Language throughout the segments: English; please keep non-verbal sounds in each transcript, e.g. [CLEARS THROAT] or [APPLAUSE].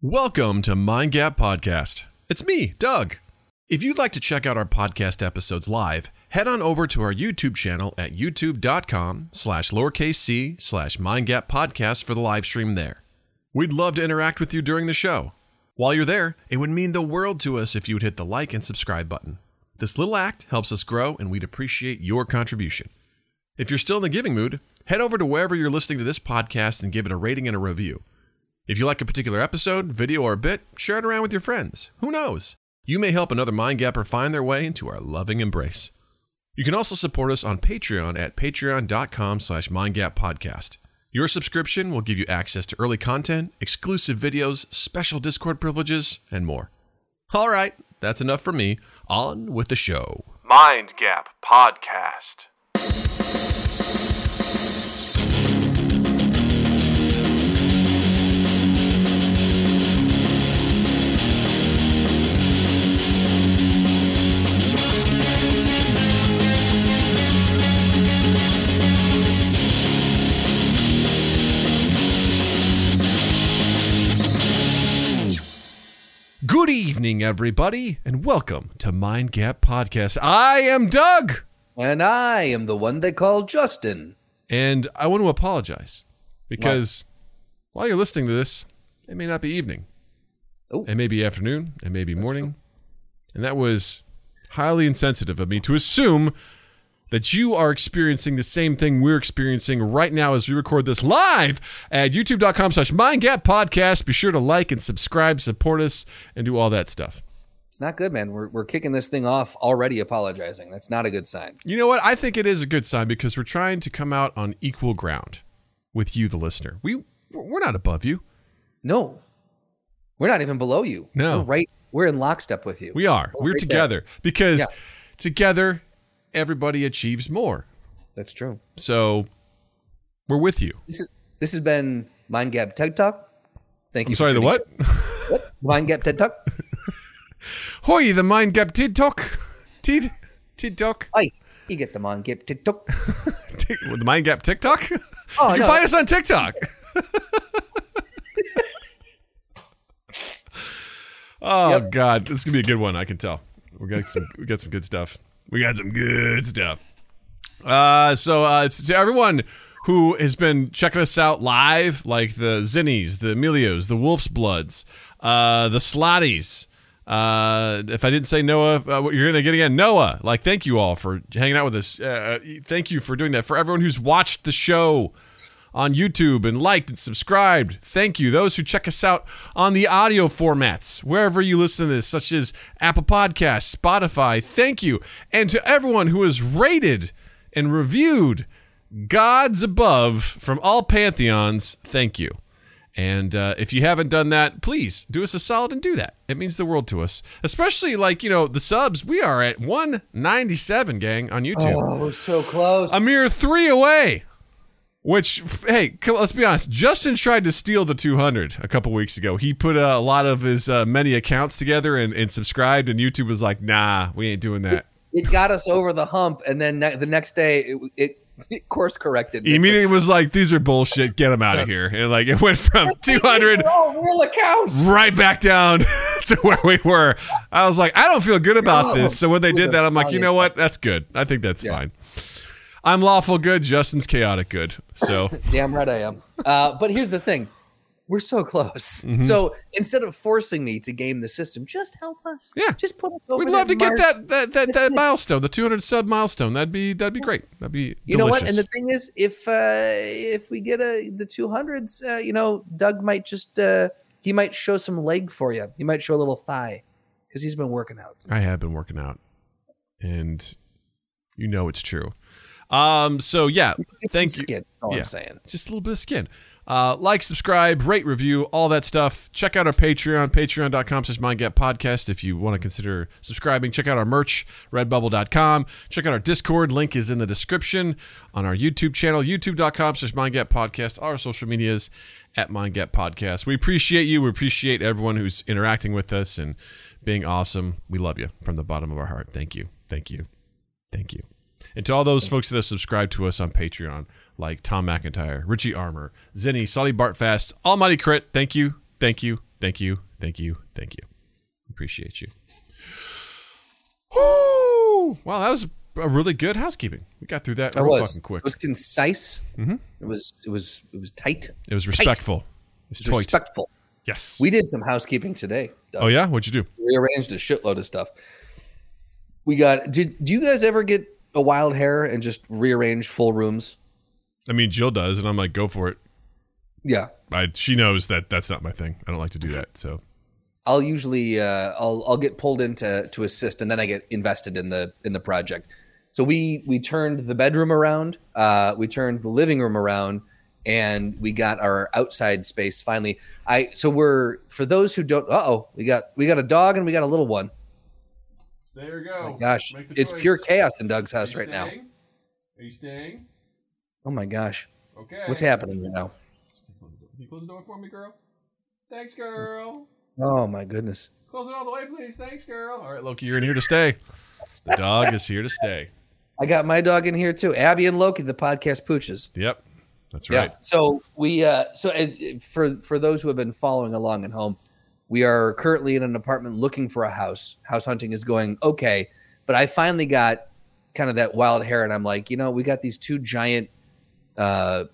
Welcome to Mind Gap Podcast. It's me, Doug. If you'd like to check out our podcast episodes live, head on over to our YouTube channel at youtube.com slash lowercase c slash mindgap podcast for the live stream there. We'd love to interact with you during the show. While you're there, it would mean the world to us if you would hit the like and subscribe button. This little act helps us grow, and we'd appreciate your contribution. If you're still in the giving mood, head over to wherever you're listening to this podcast and give it a rating and a review. If you like a particular episode, video, or bit, share it around with your friends. Who knows? You may help another Mind Gapper find their way into our loving embrace. You can also support us on Patreon at patreon.com slash mindgappodcast. Your subscription will give you access to early content, exclusive videos, special Discord privileges, and more. All right, that's enough for me. On with the show. Mind Gap Podcast. Good evening, everybody, and welcome to Mind Gap Podcast. I am Doug, And I am the one they call Justin. and I want to apologize because while you're listening to this, it may not be evening. Oh. It may be afternoon, it may be morning. And that was highly insensitive of me to assume that you are experiencing the same thing we're experiencing right now as we record this live at youtube.com slash mindgap podcast. Be sure to like and subscribe, support us, and do all that stuff. It's not good, man. We're, we're kicking this thing off already apologizing. That's not a good sign. You know what? I think it is a good sign because we're trying to come out on equal ground with you, the listener. We we're not above you. No, we're not even below you. No. We're right. We're in lockstep with you. We are. We're We're right together because Yeah. together everybody achieves more. That's true. So we're with you. This is this has been Mind Gap TED Talk. Thank you. I'm sorry, the what? What? Mind Gap TED Talk. [LAUGHS] Hoy, the mind gap tid talk. [LAUGHS] Tid tid talk. Hi. You get the Mind Gap TED Talk. [LAUGHS] Tik- the mind gap TikTok. Oh, you Oh, can no. find us on TikTok. oh Yep. God, this is gonna be a good one. I can tell. We got some. We got some good stuff. We got some good stuff. Uh, so uh, to everyone who has been checking us out live, like the Zinnies, the Emilios, the Wolf's Bloods, uh, the Slotties. Uh, if I didn't say Noah, uh, you're gonna get again, Noah. Like, thank you all for hanging out with us. Uh, thank you for doing that. For everyone who's watched the show on YouTube and liked and subscribed, thank you. Those who check us out on the audio formats, wherever you listen to this, such as Apple Podcasts, Spotify, thank you. And to everyone who has rated and reviewed Gods Above from all pantheons, thank you. And uh, if you haven't done that, please do us a solid and do that. It means the world to us. Especially like, you know, the subs. We are at 197, gang, on YouTube. Oh, we're so close. A mere three away. Which, hey, come, let's be honest. Justin tried to steal the 200 a couple weeks ago. He put uh, a lot of his uh, many accounts together and, and subscribed, and YouTube was like, nah, we ain't doing that. it got us over the hump, and then ne- the next day it, it, it course corrected. He immediately was like, these are bullshit. Get them out of here. And like, it went from 200 real accounts. right back down [LAUGHS] to where we were. I was like, I don't feel good about this. So when they did that, I'm like, you know what? That's good. I think that's Yeah. fine. I'm lawful good. Justin's chaotic good. So [LAUGHS] Damn right I am. Uh, but here's the thing. We're so close. Mm-hmm. So instead of forcing me to game the system, just help us. Yeah. Just put us over we'd love to get that that that, that milestone, the 200 sub milestone. That'd be that'd be great. That'd be You know what? And the thing is, if uh, if we get a the two hundreds, uh, you know, Doug might just uh, he might show some leg for you. He might show a little thigh because he's been working out. I have been working out, and you know it's true. Um. So yeah, thank you. skin, Yeah. I'm saying. just a little bit of skin. Uh, like, subscribe, rate, review, all that stuff. Check out our Patreon, patreon.com slash mindgappodcast if you want to consider subscribing. Check out our merch, redbubble.com. Check out our Discord. Link is in the description. On our YouTube channel, youtube.com slash mindgappodcast. Our social medias at mindgappodcast. We appreciate you. We appreciate everyone who's interacting with us and being awesome. We love you from the bottom of our heart. Thank you. Thank you. Thank you. And to all those folks that have subscribed to us on Patreon, like Tom McIntyre, Richie Armour, Zinni, Solly Bartfast, Almighty Crit, thank you, thank you, Thank you. Thank you. Thank you. Appreciate you. Woo! Wow, that was a really good housekeeping. We got through that It real was. fucking quick. It was concise. Mm-hmm. It was. It was. It was tight. It was respectful. It was It was respectful. Yes. We did some housekeeping today. Doug. oh yeah, what'd you do? rearranged a shitload of stuff. We got. Did do you guys ever get a wild hair and just rearrange full rooms? I mean, Jill does, and I'm like, go for it. Yeah, I, she knows that that's not my thing. I don't like to do that. So I'll usually uh, I'll I'll get pulled in to to assist, and then I get invested in the in the project. So we we turned the bedroom around, uh, we turned the living room around, and we got our outside space finally. I so we're for those who don't. Uh oh, we got we got a dog and we got a little one. There you go. Gosh, it's pure chaos in Doug's house right now. Are you staying? Oh my gosh, Okay. what's happening right now? Can you close the door for me, girl? Thanks, girl. Oh my goodness. Close it all the way, please. Thanks, girl. All right, Loki, you're in here to stay. The dog is here to stay. I got my dog in here too. Abby and Loki, the podcast pooches. Yep, that's right. Yeah. So we uh so uh, for for those who have been following along at home, we are currently in an apartment looking for a house. House hunting is going okay, but I finally got kind of that wild hair and I'm like, you know, we got these two giant uh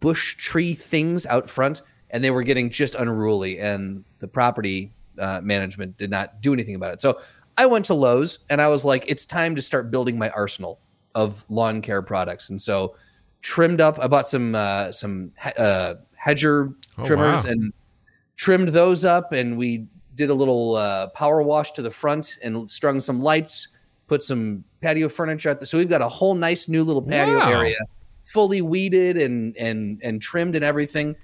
bush tree things out front and they were getting just unruly and the property uh, management did not do anything about it. So I went to Lowe's and I was like, it's time to start building my arsenal of lawn care products. And so trimmed up, I bought some uh, some he- uh, hedger Oh, trimmers wow. and trimmed those up. And we did a little uh, power wash to the front and strung some lights, put some patio furniture at the. So we've got a whole nice new little patio Wow. area, fully weeded and and and trimmed and everything.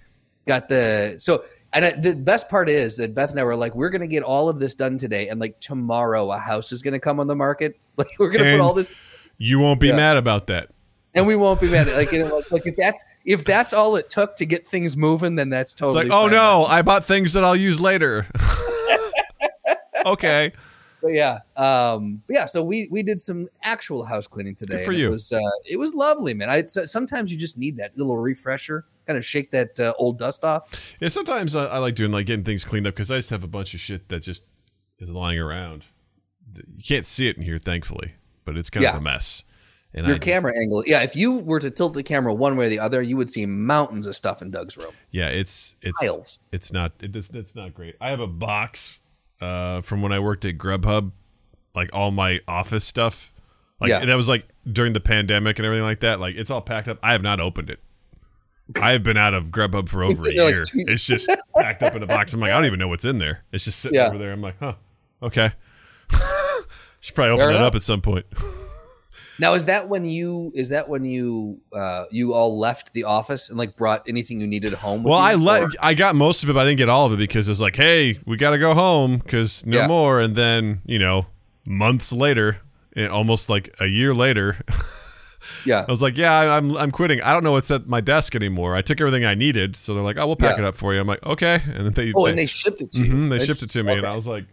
Got the so and I, the best part is that Beth and I were like, we're gonna get all of this done today, and like tomorrow a house is gonna come on the market. [LAUGHS] Like we're gonna And- put all this, You won't be Yeah. mad about that. And we won't be mad. Like you know, like, like if that's if that's all it took to get things moving, then that's It's totally. like, oh no, I bought things that I'll use later. [LAUGHS] okay. But yeah, um, yeah. So we we did some actual house cleaning today. Good for you. It was uh, it was lovely, man. I so- sometimes you just need that little refresher, kind of shake that uh, old dust off. Yeah, sometimes I, I like doing like getting things cleaned up because I just have a bunch of shit that just is lying around. You can't see it in here, thankfully, but it's kind Yeah. of a mess. And Your I, camera angle, yeah. If you were to tilt the camera one way or the other, you would see mountains of stuff in Doug's room. yeah, it's it's Piles. it's not it does it's not great. I have a box uh, from when I worked at Grubhub, like all my office stuff. Like Yeah. that was like during the pandemic and everything like that. Like it's all packed up. I have not opened it. I have been out of Grubhub for [LAUGHS] over a like year. two- it's just [LAUGHS] packed up in a box. I'm like, I don't even know what's in there. It's just sitting Yeah. over there. I'm like, huh, okay. [LAUGHS] Should probably open Fair that enough. up at some point. Now, is that when you is that when you uh, you all left the office and like brought anything you needed home? With Well, I you, or- I got most of it, but I didn't get all of it because it was like, hey, we got to go home because no Yeah. more. And then you know, months later, eh, almost like a year later, [LAUGHS] Yeah, I was like, yeah, I'm I'm quitting. I don't know what's at my desk anymore. I took everything I needed, so they're like, oh, we'll pack Yeah. it up for you. I'm like, okay, and then they Oh, and they shipped it to you. Mhm, they It's- shipped it to me, and I was like,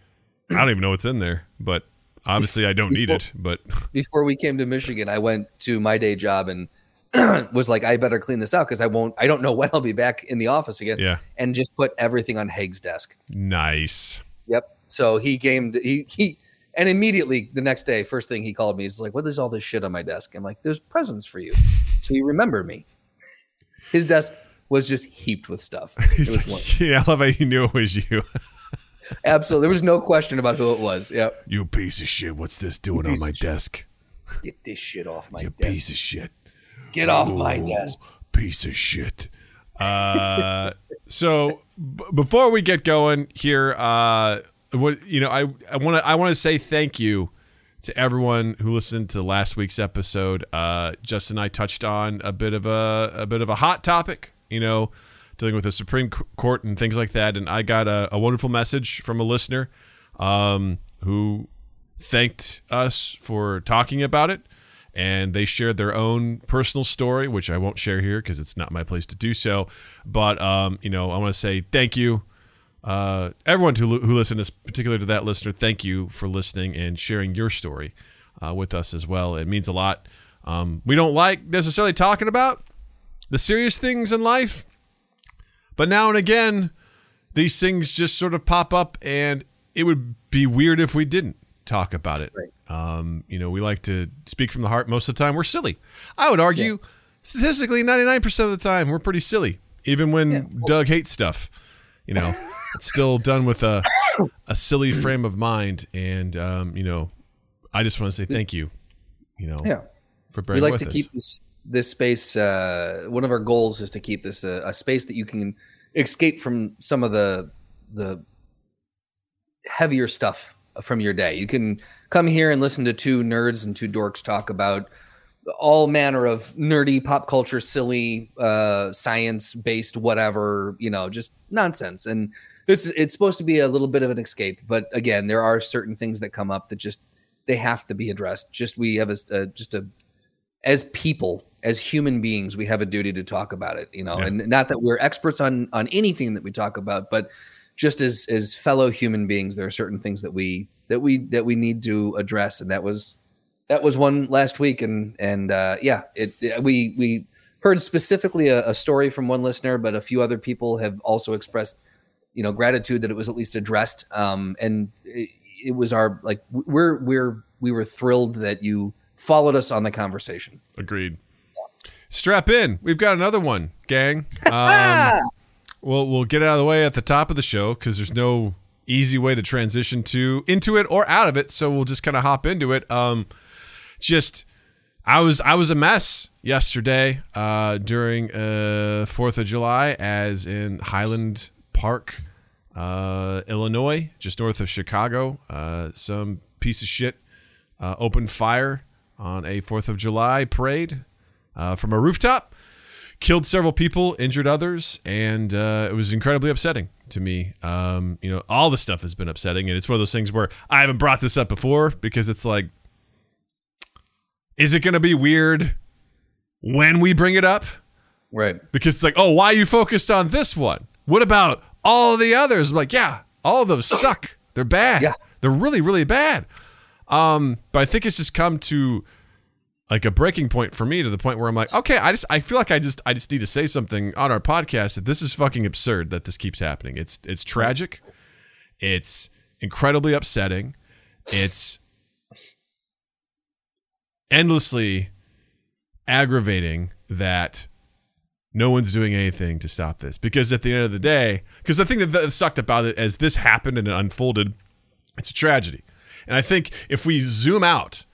I don't even know what's in there, but obviously I don't need it. But [LAUGHS] Before we came to Michigan, I went to my day job and [CLEARS THROAT] was like, I better clean this out because I won't. I don't know when I'll be back in the office again. yeah, and just put everything on Haig's desk. nice. Yep. So he came. To, he he. And immediately the next day, first thing he called me, he's like, "What is all this shit on my desk?" I'm like, "There's presents for you, so you remember me." His desk was just heaped with stuff. [LAUGHS] It He's was like, yeah, I love how you knew it was you. [LAUGHS] absolutely. There was no question about who it was. Yep. you piece of shit. What's this doing on my desk? Get this shit off my desk. You desk. piece of shit. Get off my desk. Piece of shit. Uh, [LAUGHS] so b- before we get going here, uh, what you know, I I want to I want to say thank you to everyone who listened to last week's episode. Uh, Justin and I touched on a bit of a a bit of a hot topic, you know, dealing with the Supreme Court and things like that. And I got a, a wonderful message from a listener um, who thanked us for talking about it. And they shared their own personal story which i won't share here because it's not my place to do so. But um, you know i want to say thank you uh, everyone who, who listened this particular to that listener thank you for listening and sharing your story uh, with us as well. It means a lot. Um, we don't like necessarily talking about the serious things in life but now and again these things just sort of pop up, and it would be weird if we didn't talk about it. Right. Um, you know, we like to speak from the heart most of the time. We're silly. I would argue, statistically, 99% of the time, we're pretty silly, even when Yeah. Doug hates stuff. You know, [LAUGHS] it's still done with a, a silly frame of mind. And, um, you know, I just want to say thank you, you know, Yeah. for we like to us. keep this this space uh, one of our goals is to keep this a, a space that you can escape from some of the the heavier stuff from your day. You can come here and listen to two nerds and two dorks talk about all manner of nerdy pop culture silly uh, science based whatever you know just nonsense. And this it's supposed to be a little bit of an escape but again there are certain things that come up that just they have to be addressed. Just we have a, a just a as people as human beings we have a duty to talk about it you know Yeah. and not that we're experts on on anything that we talk about but just as as fellow human beings there are certain things that we that we that we need to address and that was that was one last week and and uh yeah it, it- we we heard specifically a, a story from one listener but a few other people have also expressed you know gratitude that it was at least addressed um and it, it was our like we're we're we were thrilled that you followed us on the conversation Agreed. Strap in. We've got another one, gang. [LAUGHS] Um, we'll we'll get out of the way at the top of the show because there's no easy way to transition to into it or out of it. So we'll just kind of hop into it. Um, just I was I was a mess yesterday uh, during uh, Fourth of July, as in Highland Park, uh, Illinois, just north of Chicago. Uh, some piece of shit uh, opened fire on a Fourth of July parade uh, from a rooftop, killed several people, injured others, and uh, it was incredibly upsetting to me. Um, you know, all the stuff has been upsetting, and it's one of those things where I haven't brought this up before because it's like, is it going to be weird when we bring it up? right because it's like, oh, why are you focused on this one? What about all the others? I'm like, yeah, all of those suck. They're bad. Yeah. They're really, really bad. Um, but I think it's just come to like a breaking point for me to the point where I'm like, okay, I just I feel like I just I just need to say something on our podcast that this is fucking absurd that this keeps happening. It's it's tragic. It's incredibly upsetting. It's endlessly aggravating that no one's doing anything to stop this because at the end of the day because the thing that, sucked about it as this happened and it unfolded it's a tragedy and i think if we zoom out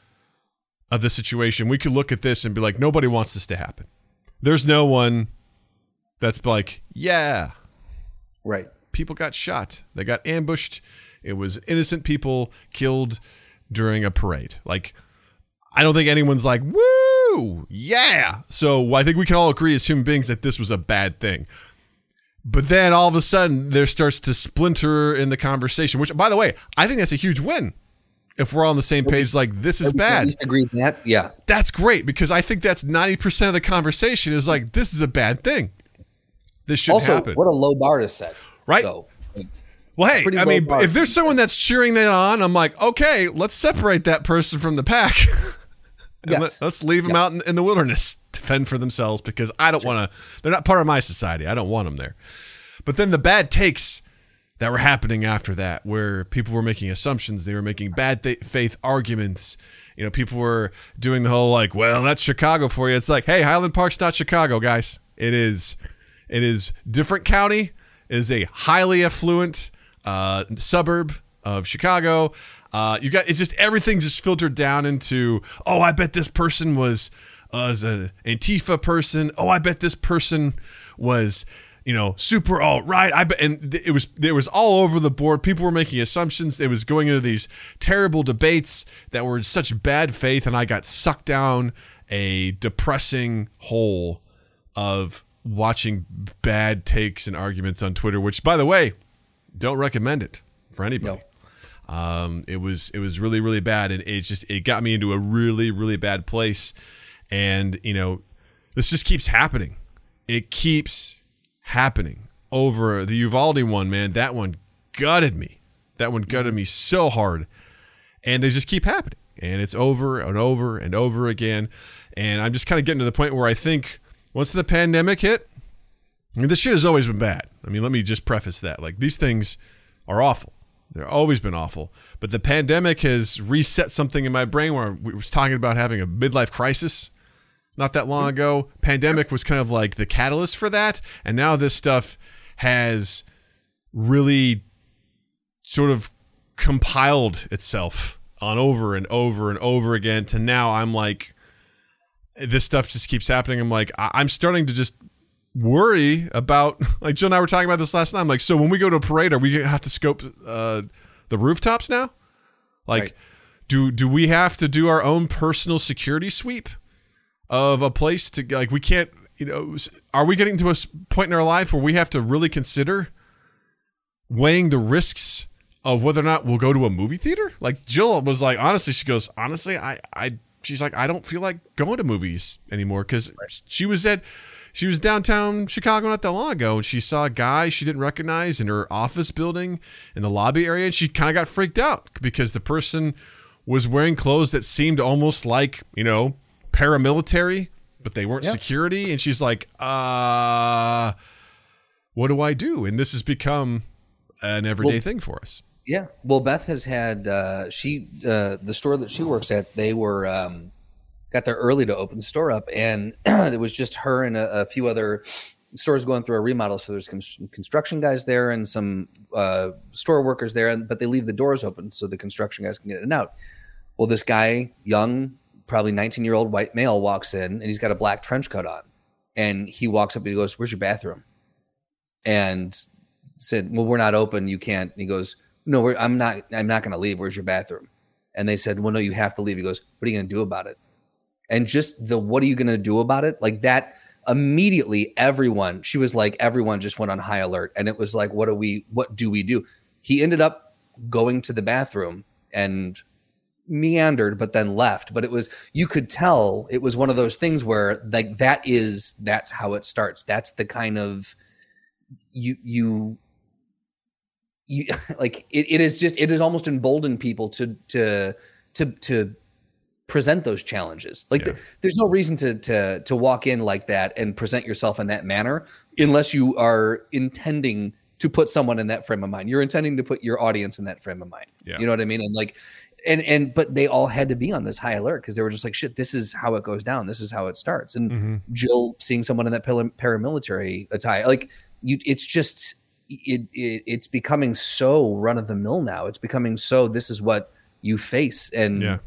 of the situation we could look at this and be like nobody wants this to happen there's no one that's like yeah right people got shot. They got ambushed. It was innocent people killed during a parade. Like, I don't think anyone's like, woo, yeah. So I think we can all agree as human beings that this was a bad thing. But then all of a sudden, there starts to splinter in the conversation, which, by the way, I think that's a huge win. If we're on the same page, like, this is bad agree that yeah that's great because I think that's 90% of the conversation is like, this is a bad thing. This shouldn't also happen. what a low bar to set Right. so Well, hey, I mean, bar. if there's someone that's cheering that on, I'm like, okay, let's separate that person from the pack. [LAUGHS] and Yes. let, us leave them Yes. out in, in the wilderness to fend for themselves because I don't want to, they're not part of my society. I don't want them there. But then the bad takes that were happening after that, where people were making assumptions, they were making bad th- faith arguments. You know, people were doing the whole like, well, that's Chicago for you. It's like, hey, Highland Park's not Chicago, guys. It is, it is different county. It is a highly affluent uh, suburb of Chicago. Uh, you got it's just everything just filtered down into oh I bet this person was uh, was an Antifa person oh I bet this person was you know super alt right I and it was it was all over the board people were making assumptions it was going into these terrible debates that were in such bad faith and I got sucked down a depressing hole of watching bad takes and arguments on Twitter, which, by the way, don't recommend it for anybody. Um, it was it was really really bad, and it just it got me into a really really bad place, and you know, this just keeps happening. It keeps happening over the Uvalde one, man. That one gutted me. That one gutted mm-hmm. me so hard, and they just keep happening, and it's over and over and over again. And I'm just kind of getting to the point where I think once the pandemic hit, I mean, this shit has always been bad. I mean, let me just preface that. Like these things are awful. They've always been awful. But the pandemic has reset something in my brain where we was talking about having a midlife crisis not that long ago. Pandemic was kind of like the catalyst for that, and now this stuff has really sort of compiled itself on over and over and over again to now I'm like this stuff just keeps happening. I'm like I- I'm starting to just worry about [LAUGHS] like Jill and I were talking about this last night. I'm like, so when we go to a parade, are we gonna have to scope uh, the rooftops now? Like, Right. do do we have to do our own personal security sweep of a place to like we can't you know are we getting to a point in our life where we have to really consider weighing the risks of whether or not we'll go to a movie theater? Like jill was like honestly she goes honestly i i she's like i don't feel like going to movies anymore because she was at she was downtown chicago not that long ago and she saw a guy she didn't recognize in her office building in the lobby area and she kind of got freaked out because the person was wearing clothes that seemed almost like you know paramilitary but they weren't Yeah. security and she's like uh what do i do and this has become an everyday Well- thing for us Yeah. Well, Beth has had uh, she uh, the store that she works at. They were um, got there early to open the store up, and [CLEARS THROAT] it was just her and a, a few other stores going through a remodel. So there's some construction guys there and some uh, store workers there, and but they leave the doors open so the construction guys can get in and out. Well, this guy, young, probably 19 year old white male, walks in and he's got a black trench coat on, and he walks up and he goes, "Where's your bathroom?" And said, "Well, we're not open. You can't." And he goes, "No, I'm not. I'm not going to leave. Where's your bathroom?" And they said, "Well, no, you have to leave." He goes, "What are you going to do about it?" And just the "What are you going to do about it?" Like that. Immediately, everyone. She was like, everyone just went on high alert, and it was like, "What do we? What do we do?" He ended up going to the bathroom and meandered but then left. But it was you could tell it was one of those things where like that is that's how it starts. That's the kind of you you you [LAUGHS] like it, it is just it is almost emboldened people to to to to present those challenges. Like Yeah. the, there's no reason to to to walk in like that and present yourself in that manner unless you are intending to put someone in that frame of mind. You're intending to put your audience in that frame of mind. Yeah. you know what i mean? And like and and but they all had to be on this high alert because they were just like shit this is how it goes down. This is how it starts. And Mm-hmm. jill seeing someone in that paramilitary attire like you it's just it, it it's becoming so run of the mill now. It's becoming so this is what you face. And Yeah.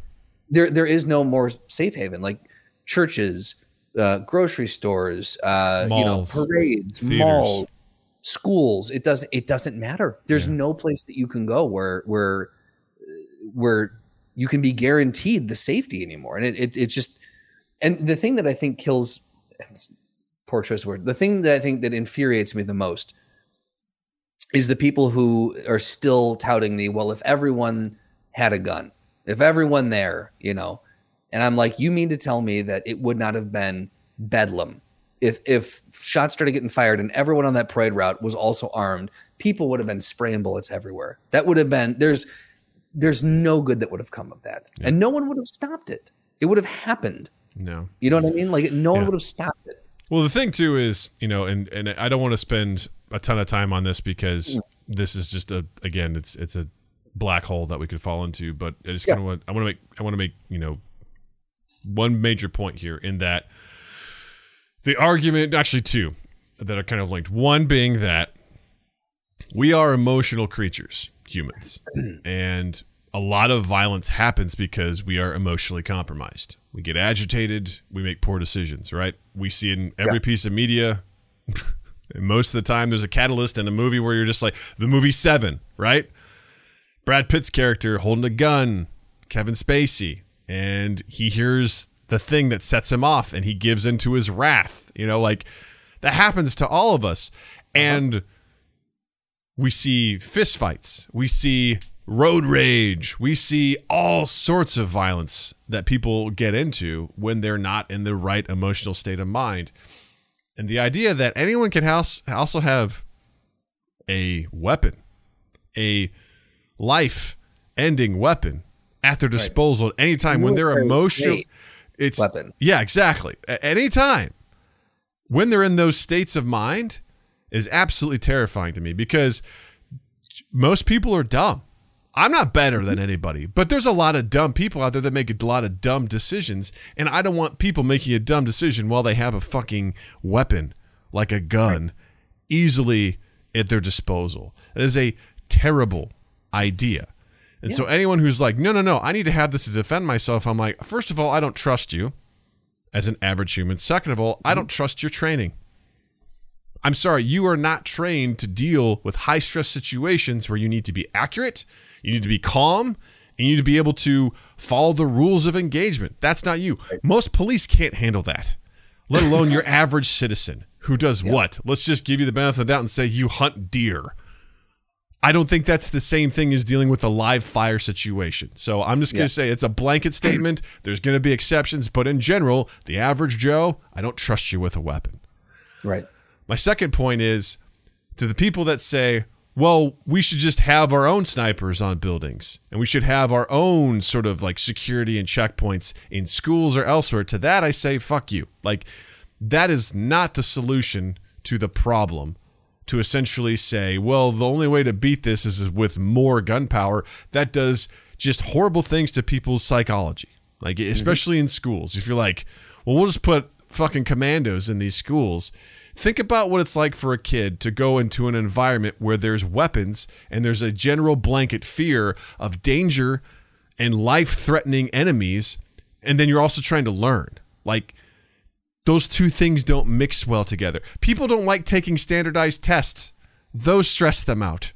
there there is no more safe haven. Like churches uh grocery stores uh you know parades theaters. malls schools. It doesn't it doesn't matter. There's no place that you can go where where where you can be guaranteed the safety anymore. And it, it, it just and the thing that i think kills poor choice word the thing that i think that infuriates me the most is the people who are still touting the well if everyone had a gun if everyone there you know and i'm like you mean to tell me that it would not have been bedlam? If if shots started getting fired and everyone on that parade route was also armed people would have been spraying bullets everywhere. That would have been there's there's no good that would have come of that. And no one would have stopped it. It would have happened. No. You know what i mean? Like no one Yeah. would have stopped it. Well, the thing too is, you know, and and I don't want to spend a ton of time on this because this is just a again, it's it's a black hole that we could fall into. But I just kind of want I want to make I want to make you know one major point here in that the argument, actually two, that are kind of linked. One being that we are emotional creatures, humans, and a lot of violence happens because we are emotionally compromised. We get agitated, we make poor decisions, right? We see in every piece of media. [LAUGHS] most of the time, there's a catalyst in a movie where you're just like, the movie Seven, right? Brad Pitt's character holding a gun, Kevin Spacey, and he hears the thing that sets him off and he gives into his wrath. You know, like that happens to all of us. Uh-huh. And we see fistfights, we see road rage, we see all sorts of violence that people get into when they're not in the right emotional state of mind. And the idea that anyone can house, also have a weapon, a life ending weapon at their disposal at any time when they're emotional. It's weapon. Yeah, exactly. At any time when they're in those states of mind, is absolutely terrifying to me because most people are dumb. I'm not better than anybody, but there's a lot of dumb people out there that make a lot of dumb decisions, and I don't want people making a dumb decision while they have a fucking weapon like a gun easily at their disposal. It is a terrible idea. And so anyone who's like, no, no, no, I need to have this to defend myself, I'm like, first of all, I don't trust you as an average human. Second of all, I don't mm-hmm. trust your training. I'm sorry, you are not trained to deal with high stress situations where you need to be accurate, you need to be calm, and you need to be able to follow the rules of engagement. That's not you. Most police can't handle that, let alone your [LAUGHS] average citizen who does what? Let's just give you the benefit of the doubt and say you hunt deer. I don't think that's the same thing as dealing with a live fire situation. So I'm just going to say it's a blanket statement. [CLEARS THROAT] There's going to be exceptions, but in general, the average Joe, I don't trust you with a weapon. Right. My second point is to the people that say, well, we should just have our own snipers on buildings and we should have our own sort of like security and checkpoints in schools or elsewhere. To that, I say, fuck you. Like, that is not the solution to the problem to essentially say, well, the only way to beat this is with more gun power. That does just horrible things to people's psychology. Like, mm-hmm. especially in schools. If you're like, well, we'll just put fucking commandos in these schools. Think about what it's like for a kid to go into an environment where there's weapons and there's a general blanket fear of danger and life threatening enemies. And then you're also trying to learn. Like, those two things don't mix well together. People don't like taking standardized tests. Those stress them out.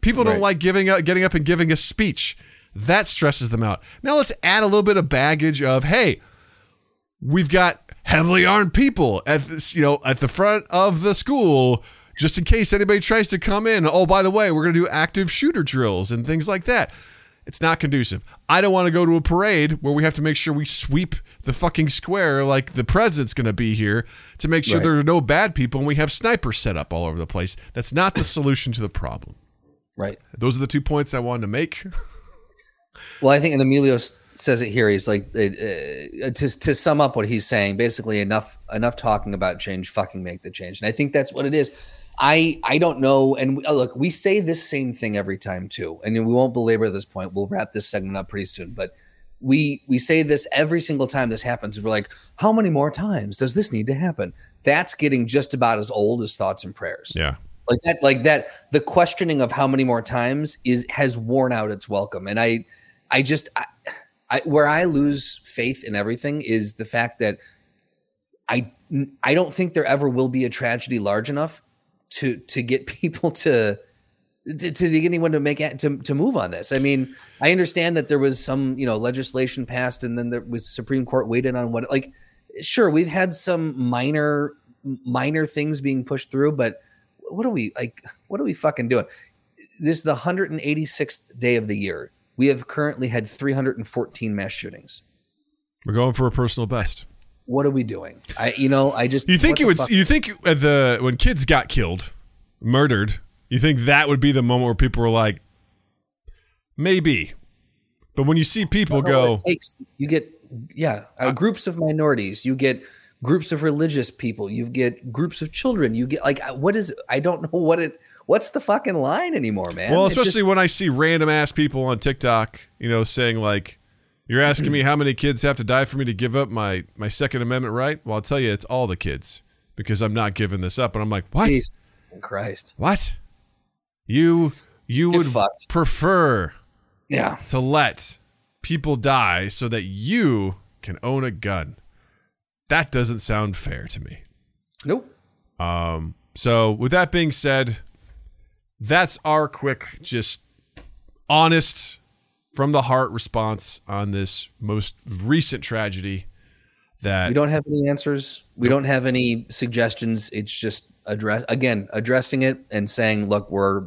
People don't like giving up, getting up and giving a speech. That stresses them out. Now let's add a little bit of baggage of, hey, we've got heavily armed people at this, you know, at the front of the school just in case anybody tries to come in. Oh, by the way, we're going to do active shooter drills and things like that. It's not conducive. I don't want to go to a parade where we have to make sure we sweep the fucking square like the president's going to be here to make sure Right. there are no bad people and we have snipers set up all over the place. That's not the solution to the problem. Right. Those are the two points I wanted to make. [LAUGHS] Well, I think, and Emilio s- says it here. He's like, uh, uh, to to sum up what he's saying, basically enough enough talking about change, fucking make the change. And I think that's what it is. I I don't know. And uh, look, we say this same thing every time too, and we won't belabor this point. We'll wrap this segment up pretty soon, but. We we say this every single time this happens. We're like, how many more times does this need to happen? That's getting just about as old as thoughts and prayers yeah. like that like that the questioning of how many more times is has worn out its welcome and i i just I, I where i lose faith in everything is the fact that i i don't think there ever will be a tragedy large enough to to get [LAUGHS] people to to, to get anyone to make to, to move on this. I mean, I understand that there was some, you know, legislation passed and then there was Supreme Court waited on what like sure, we've had some minor minor things being pushed through, but what are we like what are we fucking doing? This is the 186th day of the year. We have currently had 314 mass shootings. We're going for a personal best. What are we doing? I you know, I just You think you would? fuck- You think at the when kids got killed, murdered? You think that would be the moment where people were like, maybe. But when you see people go, takes you get yeah uh, groups of minorities you get groups of religious people you get groups of children you get like uh, what is i don't know what it what's the fucking line anymore man well, It just- especially when I see random ass people on TikTok, you know, saying like, "You're asking me how many kids have to die for me to give up my my Second Amendment right?" Well, I'll tell you, it's all the kids because I'm not giving this up. And I'm like, what? Jesus christ What? You you Get would fucked. prefer yeah to let people die so that you can own a gun. That doesn't sound fair to me. nope Um, so, with that being said, that's our quick, just honest, from the heart response on this most recent tragedy. That we don't have any answers we don't have any suggestions it's just address again addressing it and saying look we're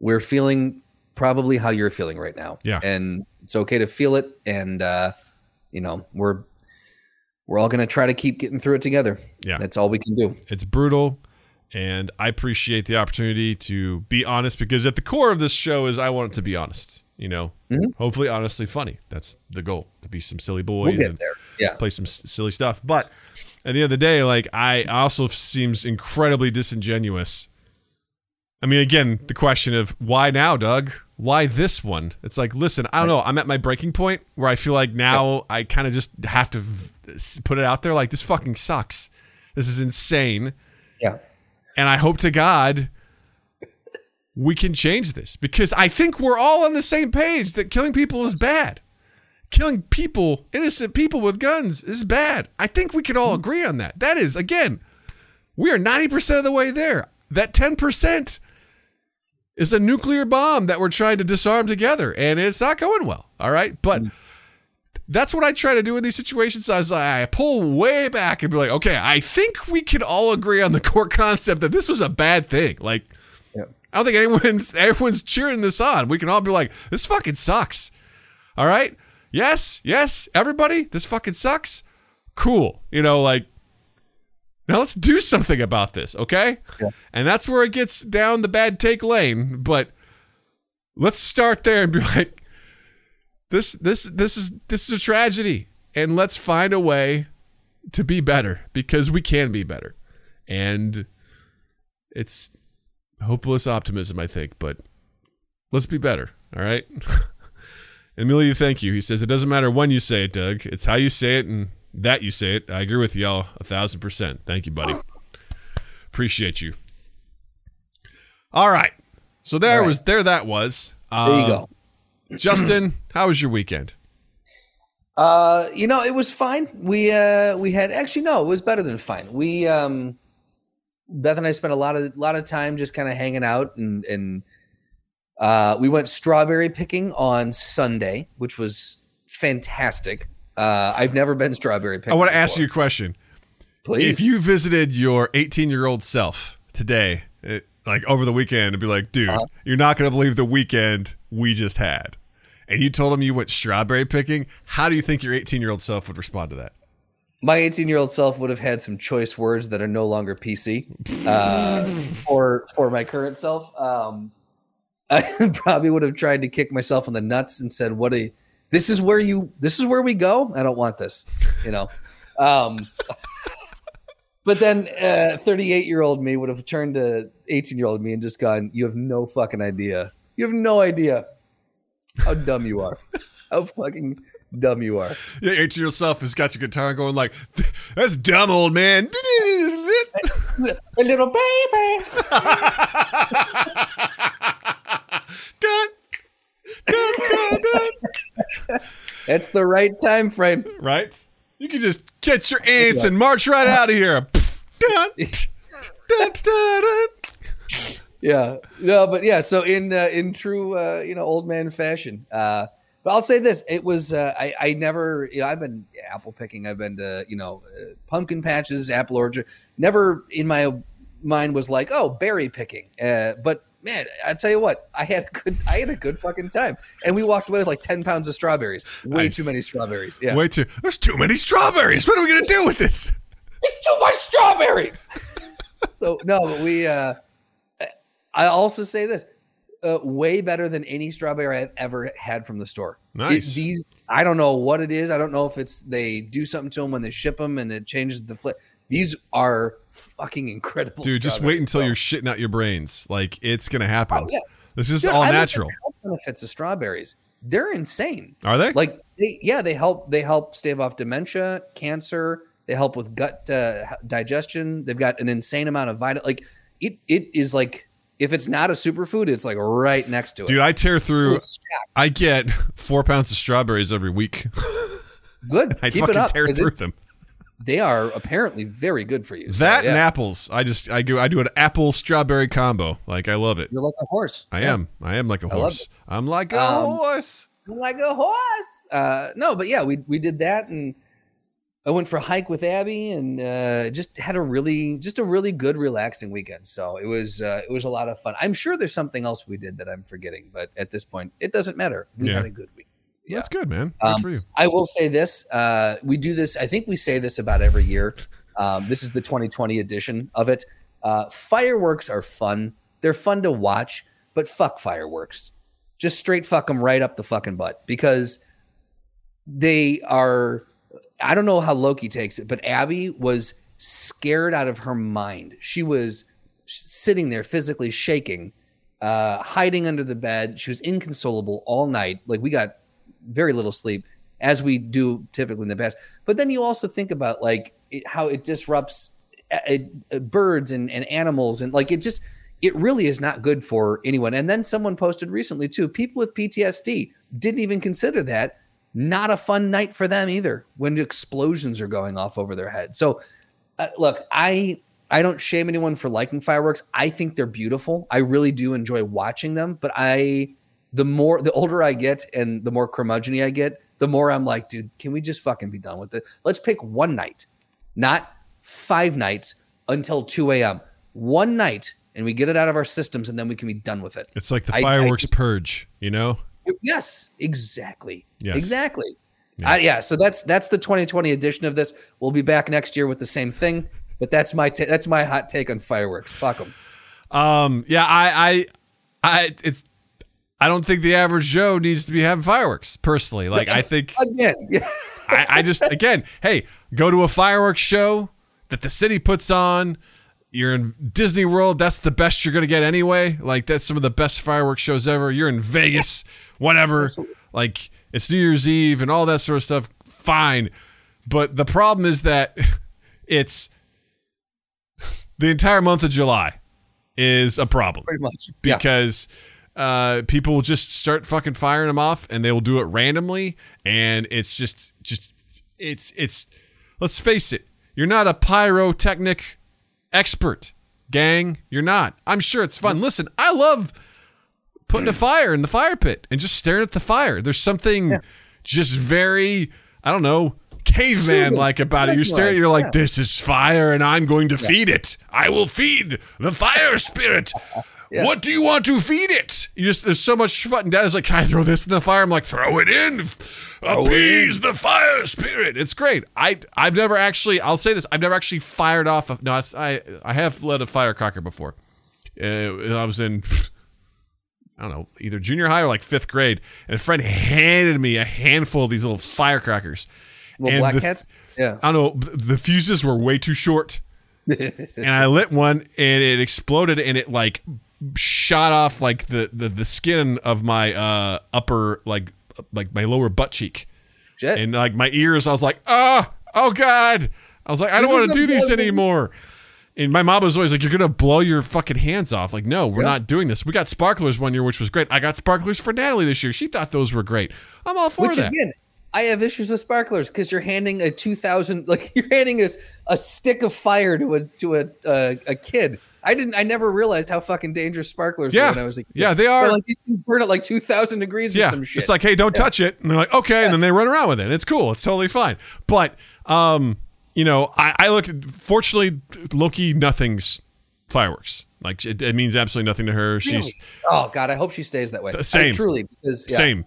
we're feeling probably how you're feeling right now Yeah. and it's okay to feel it and uh you know we're we're all going to try to keep getting through it together Yeah. that's all we can do it's brutal, and I appreciate the opportunity to be honest because at the core of this show is I want it to be honest. You know, mm-hmm. hopefully, honestly funny. That's the goal to be some silly boys we'll and there yeah play some s- silly stuff. But at the end of the day, like I also seems incredibly disingenuous. I mean, again, the question of why now, Doug? Why this one? It's like, listen, I don't know. I'm at my breaking point where I feel like now I kind of just have to v- put it out there. Like this fucking sucks. This is insane, Yeah. And I hope to God we can change this because I think we're all on the same page that killing people is bad. Killing people, innocent people with guns, is bad. I think we can all hmm. agree on that. That is, again, we are 90% of the way there. That 10% is a nuclear bomb that we're trying to disarm together, and it's not going well. All right. But hmm. That's what I try to do in these situations. I, like, I pull way back and be like, okay, I think we can all agree on the core concept that this was a bad thing. Like, Yeah. I don't think anyone's [LAUGHS] everyone's cheering this on. We can all be like, this fucking sucks. All right? Yes, yes, everybody, this fucking sucks. Cool. You know, like now let's do something about this, okay? Yeah. And that's where it gets down the bad take lane, but let's start there and be [LAUGHS] like this this this is this is a tragedy and let's find a way to be better because we can be better. And it's hopeless optimism, I think, but let's be better. All right. [LAUGHS] Emilio, thank you. He says it doesn't matter when you say it, Doug. It's how you say it and that you say it. I agree with y'all a thousand percent. Thank you, buddy. Appreciate you. All right. So there right. was there that was. Uh, There you go. [CLEARS THROAT] Justin, how was your weekend? Uh, you know, it was fine. We uh we had actually no, it was better than fine. We um Beth and I spent a lot of lot of time just kind of hanging out and and uh we went strawberry picking on Sunday, which was fantastic. Uh I've never been strawberry picking. I want to ask you a question. please. If you visited your 18 year old self today, it, like over the weekend, and be like, dude, Uh-huh. you're not going to believe the weekend we just had. And you told him you went strawberry picking. How do you think your 18 year old self would respond to that? my 18 year old self would have had some choice words that are no longer PC uh, for for my current self. Um, [LAUGHS] I probably would have tried to kick myself in the nuts and said, "What a this is where you this is where we go. I don't want this," you know. Um, but then 38 year old me would have turned to 18 year old me and just gone, "You have no fucking idea. You have no idea how dumb you are. [LAUGHS] How fucking." Dumb you are. Yeah, 18 year old self has got your guitar going like, that's dumb, old man. [LAUGHS] [LAUGHS] A little baby. Dun, dun, dun, dun. It's the right time frame. right? You can just catch your ants and march right out of here. Dun, dun, dun, dun. Yeah, no, but yeah. So in uh, in true uh, you know old man fashion, uh, but I'll say this: it was uh, I I never you know I've been apple picking, I've been to you know uh, pumpkin patches, apple orchard. Never in my mind was like oh berry picking, uh, but. Man, I tell you what, I had a good, I had a good fucking time, and we walked away with like ten pounds of strawberries. Way Nice. too many strawberries. Yeah, Way too. There's too many strawberries. What are we gonna do with this? too much strawberries. [LAUGHS] so no, but we. uh I also say this: uh, way better than any strawberry I've ever had from the store. It- Nice. these, I don't know what it is. I don't know if it's they do something to them when they ship them and it changes the flip. These are fucking incredible. Dude, just wait until you're shitting out your brains. Like it's gonna happen. Oh, yeah. This is Dude, all I natural. the benefits of strawberries. They're insane. Are they? Like, they, yeah, they help. They help stave off dementia, cancer. They help with gut uh, digestion. They've got an insane amount of vitamin. Like, it it is like if it's not a superfood, it's like right next to it. Dude, I tear through. I get four pounds of strawberries every week. [LAUGHS] Good. I Keep fucking it up. tear through them. They are apparently very good for you. So, That yeah, and apples. I just I do I do an apple strawberry combo. Like I love it. you're like a horse. I Yeah. am. I am like a horse. I'm like a Um, horse. like a horse. Uh, no, but yeah, we we did that, and I went for a hike with Abby, and uh, just had a really just a really good, relaxing weekend. So it was uh, it was a lot of fun. I'm sure there's something else we did that I'm forgetting, but at this point, it doesn't matter. We Yeah. had a good week. yeah. That's good, man. Good Um, for you. I will say this: uh, we do this. I think we say this about every year. Um, this is the 2020 edition of it. Uh, fireworks are fun. They're fun to watch, but fuck fireworks. Just straight fuck them right up the fucking butt because they are I don't know how Loki takes it, but Abby was scared out of her mind. She was sitting there physically shaking, uh, hiding under the bed. She was inconsolable all night. Like we got very little sleep, as we do typically in the past. But then you also think about like it, how it disrupts uh, uh, birds and, and animals, and like it just it really is not good for anyone. And then someone posted recently too, people with PTSD didn't even consider that not a fun night for them either when explosions are going off over their head. So uh, look, I I don't shame anyone for liking fireworks. I think they're beautiful. I really do enjoy watching them, but I the more the older I get and the more curmudgeon I get, the more I'm like, dude, can we just fucking be done with it? Let's pick one night, not five nights until 2 a.m. One night and we get it out of our systems and then we can be done with it. It's like the I- I fireworks just- purge, you know? Yes, exactly. Yes. Exactly. Yeah. Yeah. yeah. So that's that's the 2020 edition of this. We'll be back next year with the same thing. But that's my ta- that's my hot take on fireworks. Fuck them. Um, yeah, I, I, I, it's, I don't think the average Joe needs to be having fireworks personally. Like, I think, [LAUGHS] Again, yeah. [LAUGHS] I, I just, again, hey, go to a fireworks show that the city puts on. You're in Disney World. That's the best you're going to get anyway. Like, that's some of the best fireworks shows ever. You're in Vegas, whatever. Like, it's New Year's Eve and all that sort of stuff. Fine. But the problem is that [LAUGHS] it's the entire month of July is a problem pretty much. Yeah. because uh, people will just start fucking firing them off and they will do it randomly and it's just just it's it's let's face it you're not a pyrotechnic expert gang you're not i'm sure it's fun listen i love putting a fire in the fire pit and just staring at the fire there's something just very i don't know caveman like about it you stare at it you're like this is fire and i'm going to feed it i will feed the fire spirit [LAUGHS] what do you want to feed it? You just there's so much fun. Dad's like, can I throw this in the fire? I'm like, throw it in, appease the fire spirit. It's great. I I've never actually. I'll say this. I've never actually fired off. A, no, it's, I I have lit a firecracker before. Uh, I was in. I don't know, either junior high or like fifth grade, and a friend handed me a handful of these little firecrackers. Little And black the- cats. Yeah. I don't know. The fuses were way too short, [LAUGHS] and I lit one, and it exploded, and it like shot off like the the, the skin of my uh upper like like my lower butt cheek, Jet. and like my ears. I was like, oh, oh god. I was like, I don't want to do these anymore. And my mom was always like, "You're gonna blow your fucking hands off." Like, no, we're Yeah. not doing this. We got sparklers one year, which was great. I got sparklers for Natalie this year. She thought those were great. I'm all for Which that. again, I have issues with sparklers because you're handing a 2000 like [LAUGHS] you're handing us a stick of fire to a to a uh, a kid. I didn't. I never realized how fucking dangerous sparklers Yeah. were when I was a kid. Yeah, they They're like these things burn at like 2000 degrees or yeah, some shit. it's like, hey, don't touch it. And they're like, okay, and then they run around with it. It's cool. It's totally fine. But um, you know, I, I look. at Fortunately, Loki nothing's fireworks. Like it, it means absolutely nothing to her. She's Really? oh god, I hope she stays that way. I same. truly, because yeah. Same.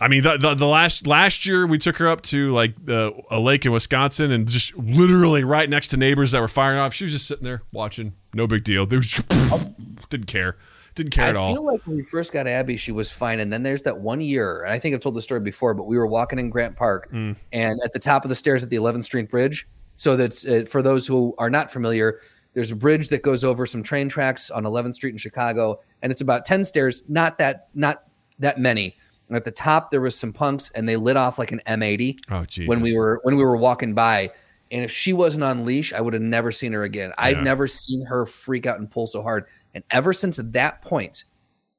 I mean, the, the the last last year we took her up to like uh, a lake in Wisconsin, and just literally right next to neighbors that were firing off. She was just sitting there watching. No big deal. They was just, [LAUGHS] didn't care. Didn't care I at all. feel like when we first got Abby, she was fine, and then there's that one year, and I think I've told the story before, but we were walking in Grant Park, Mm. and at the top of the stairs at the 11th Street Bridge. So that's uh, for those who are not familiar. There's a bridge that goes over some train tracks on 11th Street in Chicago, and it's about 10 stairs. Not that, not that many. And at the top, there was some punks, and they lit off like an M80 oh, when we were when we were walking by. And if she wasn't on leash, I would have never seen her again. I've never seen her freak out and pull so hard. And ever since that point,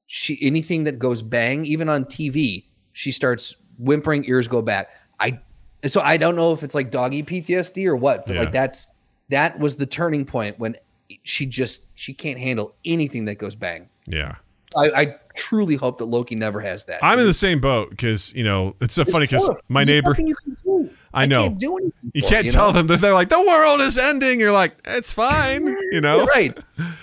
she anything that goes bang, even on TV, she starts whimpering, ears go back. I so I don't know if it's like doggy PTSD or what, but Yeah. like that's that was the turning point when she just she can't handle anything that goes bang. yeah. I, I truly hope that Loki never has that. I'm in the same boat because you know it's so it's funny because my There's neighbor. I know. can't do anything. You can't you tell know? them that they're like the world is ending. You're like it's fine, [LAUGHS] you know. right.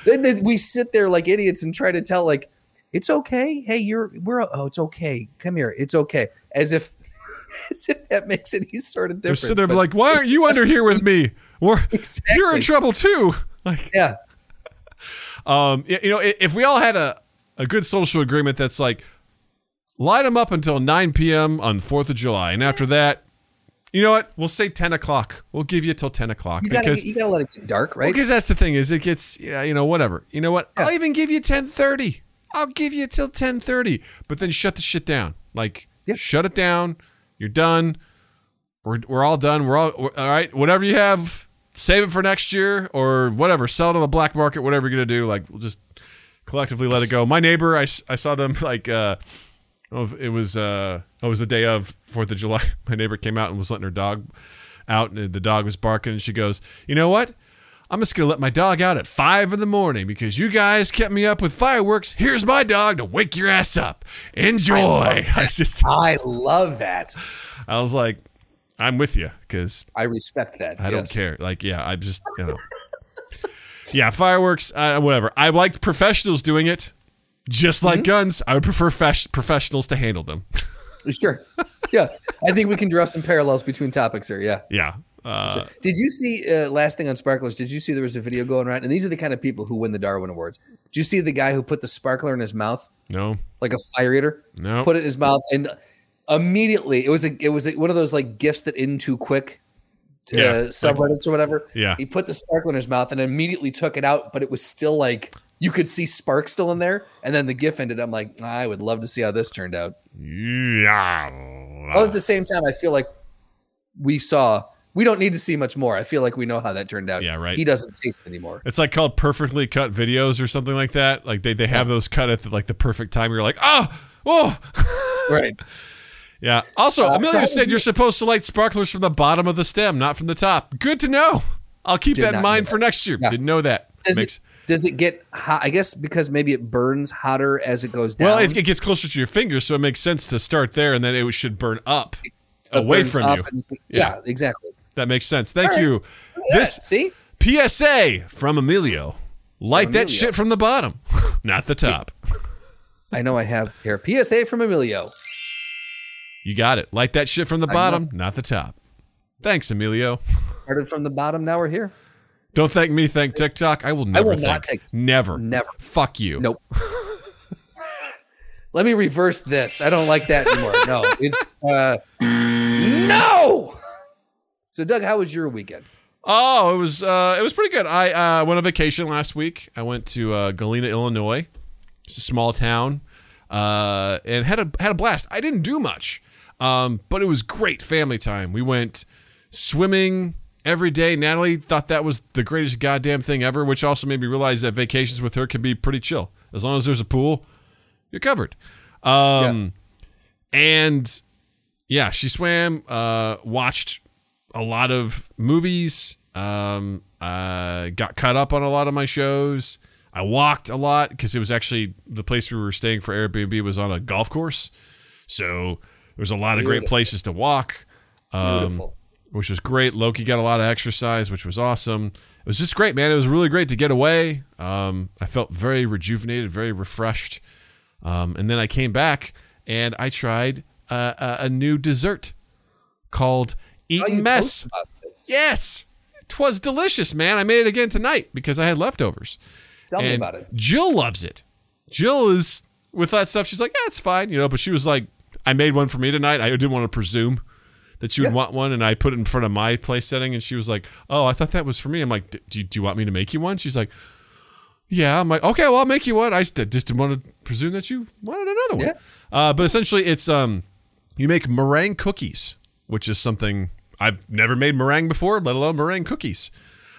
Then, then we sit there like idiots and try to tell like it's okay. Hey, you're we're oh it's okay. Come here. It's okay. As if [LAUGHS] as if that makes it any sort of different. So They're difference. sitting there but- like, why aren't you under here with me? We're, [LAUGHS] Exactly. You're in trouble too. Like, yeah. um, you know, if we all had a a good social agreement that's like, light them up until 9 p.m. on Fourth of July, and after that, You know what? We'll say ten o'clock. We'll give you till ten o'clock You gotta, because you gotta let it get dark, right? because that's the thing is it gets yeah you know whatever. You know what? I'll even give you ten thirty. I'll give you till ten thirty. But then shut the shit down. Like Yeah. shut it down. You're done. We're we're all done. We're all we're- all right. Whatever you have, save it for next year or whatever. Sell it on the black market. Whatever you're gonna do. Like we'll just collectively let it go. My neighbor, I, I saw them [LAUGHS] like uh, oh, it was uh, it was the day of Fourth of July. [LAUGHS] My neighbor came out and was letting her dog out, and the dog was barking, and she goes, "You know what? I'm just gonna let my dog out at five in the morning because you guys kept me up with fireworks. Here's my dog to wake your ass up. Enjoy." I, [LAUGHS] just, I love that. I was like, "I'm with you," because I respect that. I don't care. Like, yeah, I just, you know. [LAUGHS] yeah, fireworks, uh, whatever. I like professionals doing it. Just like guns, I would prefer fas- professionals to handle them. [LAUGHS] Sure. Yeah. I think we can draw some parallels between topics here. Yeah. yeah. Uh, Did you see uh, last thing on sparklers? Did you see there was a video going around? And these are the kind of people who win the Darwin Awards. Did you see the guy who put the sparkler in his mouth no, like a fire eater? no. Put it in his mouth and immediately it was a it was a, one of those like gifts that in too quick uh, Yeah, subreddits or whatever. Yeah. He put the sparkler in his mouth and immediately took it out, but it was still like you could see spark still in there. And then the gif ended. I'm like, I would love to see how this turned out. yeah. All at the same time, I feel like we saw. We don't need to see much more. I feel like we know how that turned out. Yeah, right. He doesn't taste anymore. It's like called perfectly cut videos or something like that. Like they, they have those cut at the, like the perfect time. You're like, oh, oh, [LAUGHS] Right. yeah. Also, Uh, Emilio so said you're you- supposed to light sparklers from the bottom of the stem, not from the top. Good to know. I'll keep Did that in mind for next year. Yeah. Didn't know that. Does Makes- it does it get hot? I guess because maybe it burns hotter as it goes down. well, it, it gets closer to your fingers, so it makes sense to start there, and then it should burn up It away from up you. and it's- yeah. exactly. That makes sense. Thank right. you. This see, PSA from Emilio. Light that Emilio. shit from the bottom, [LAUGHS] not the top. I know I have here. PSA from Emilio. You got it. Light that shit from the bottom, not the top. Thanks, Emilio. Started from the bottom. Now we're here. Don't thank me, thank TikTok. I will never I will thank. not take- never. Never. Fuck you. Nope. [LAUGHS] Let me reverse this. I don't like that anymore. No, it's uh, no. So, Doug, how was your weekend? Oh, it was uh, it was pretty good. I uh, went on vacation last week. I went to uh, Galena, Illinois. It's a small town, uh, and had a had a blast. I didn't do much, um, but it was great family time. We went swimming every day. Natalie thought that was the greatest goddamn thing ever, which also made me realize that vacations with her can be pretty chill as long as there's a pool. You're covered. Um, and yeah, she swam, uh, watched a lot of movies, um, uh, got caught up on a lot of my shows. I walked a lot because it was actually the place we were staying for Airbnb was on a golf course. So there was a lot of great places to walk, um, Beautiful. Which was great. Loki got a lot of exercise, which was awesome. It was just great, man. It was really great to get away. Um, I felt very rejuvenated, very refreshed. Um, and then I came back and I tried uh, a, a new dessert called Eton Mess. post about this. Yes, twas delicious, man. I made it again tonight because I had leftovers. Tell me about it. Jill loves it. Jill is with that stuff. She's like, yeah, it's fine, you know. But she was like, I made one for me tonight. I didn't want to presume that she would Yeah. want one, and I put it in front of my place setting, and she was like, oh, I thought that was for me. I'm like, do you, do you want me to make you one? She's like, yeah. I'm like, okay, well, I'll make you one. I just just didn't want to presume that you wanted another one. Yeah. Uh, but essentially, it's um, you make meringue cookies, which is something I've never made meringue before, let alone meringue cookies.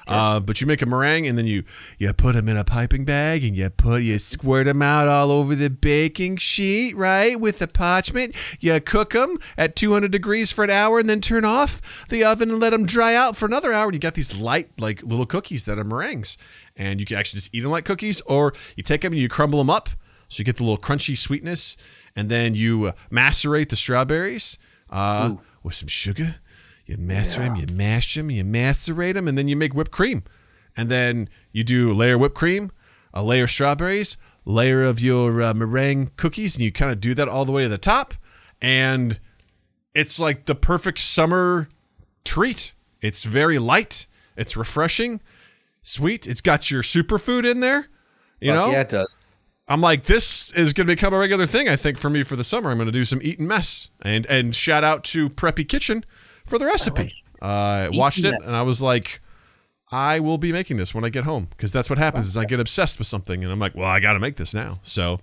Uh, but you make a meringue and then you you put them in a piping bag and you put you squirt them out all over the baking sheet, right? With the parchment, you cook them at 200 degrees for an hour and then turn off the oven and let them dry out for another hour. And you got these light like little cookies that are meringues, and you can actually just eat them like cookies, or you take them and you crumble them up so you get the little crunchy sweetness, and then you uh, macerate the strawberries uh, with some sugar. You macer them, you mash them, you macerate them, and then you make whipped cream. And then you do a layer of whipped cream, a layer of strawberries, layer of your uh, meringue cookies, and you kind of do that all the way to the top. And it's like the perfect summer treat. It's very light, it's refreshing, sweet. It's got your superfood in there. You Fuck know, yeah, it does. I'm like, this is going to become a regular thing. I think for me for the summer, I'm going to do some Eton mess. And and shout out to Preppy Kitchen for the recipe. I watched it and I was like, I will be making this when I get home because that's what happens. Is I get obsessed with something and I'm like, well, I got to make this now. So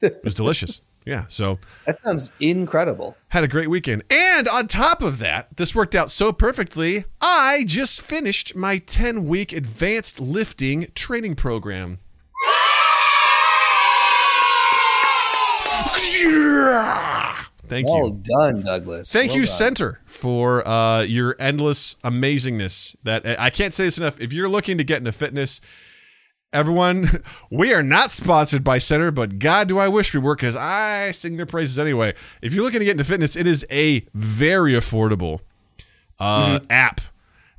it was delicious. [LAUGHS] Yeah. So That sounds incredible. had a great weekend. And on top of that, this worked out so perfectly. I just finished my 10 week advanced lifting training program. Thank Well you. done, Douglas. Thank Well you, done. Centr, for uh, your endless amazingness. That I can't say this enough. If you're looking to get into fitness, everyone, [LAUGHS] we are not sponsored by Centr, but God, do I wish we were because I sing their praises anyway. If you're looking to get into fitness, it is a very affordable uh, app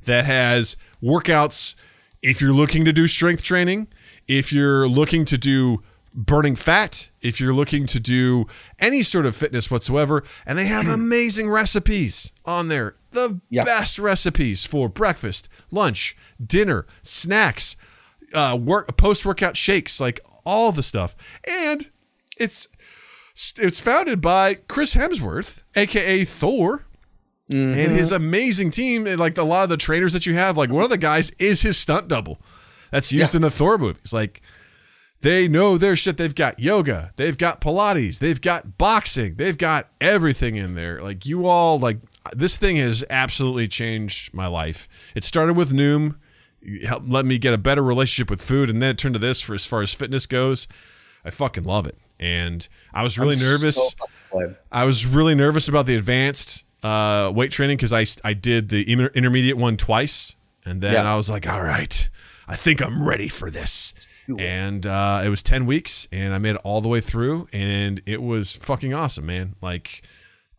that has workouts. If you're looking to do strength training, if you're looking to do burning fat, if you're looking to do any sort of fitness whatsoever, and they have [CLEARS THROAT] amazing recipes on there. The Yeah. best recipes for breakfast, lunch, dinner, snacks, uh, work post workout shakes, like all the stuff. And it's it's founded by Chris Hemsworth, aka Thor, and his amazing team. And like a lot of the trainers that you have, like one of the guys is his stunt double that's used in the Thor movies. Like they know their shit. They've got yoga, they've got Pilates, they've got boxing, they've got everything in there. Like you all, like this thing has absolutely changed my life. It started with Noom, it helped let me get a better relationship with food, and then it turned to this for as far as fitness goes. I fucking love it, and I was really nervous. So. I was really nervous about the advanced uh, weight training because I, I did the inter- intermediate one twice. And then Yeah. I was like, all right, I think I'm ready for this. And uh, it was 10 weeks and I made it all the way through and it was fucking awesome, man. Like,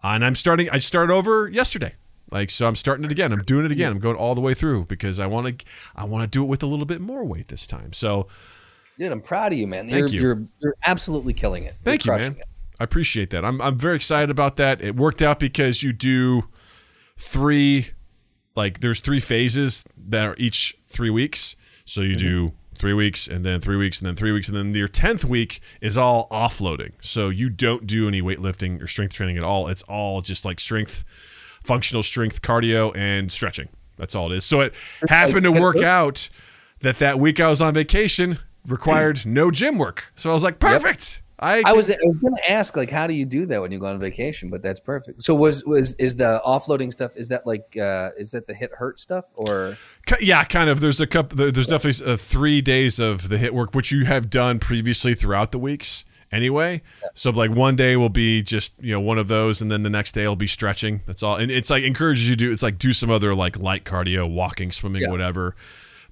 and I'm starting, I started over yesterday. Like, so I'm starting it again. I'm doing it again. I'm going all the way through because I want to, I want to do it with a little bit more weight this time. So Dude, I'm proud of you, man. Thank you're, you. You're you're absolutely killing it. Thank You're you, man. it. I appreciate that. I'm I'm very excited about that. It worked out because you do three like there's three phases that are each 3 weeks. So you do 3 weeks and then 3 weeks and then 3 weeks and then your 10th week is all offloading. So you don't do any weightlifting or strength training at all. It's all just like strength functional strength cardio and stretching. That's all it is. So it happened to work out that that week I was on vacation required no gym work. So I was like, perfect. I, I was I was going to ask like how do you do that when you go on vacation, but that's perfect. So was was is the offloading stuff? Is that like uh is that the HIIT hurt stuff or Yeah, kind of. There's a couple. there- There's definitely uh, three days of the HIIT work, which you have done previously throughout the weeks anyway. So like one day will be just you know one of those, and then the next day will be stretching. That's all. And it's like encourages you to do. It's like do some other like light cardio, walking, swimming, Yeah. whatever.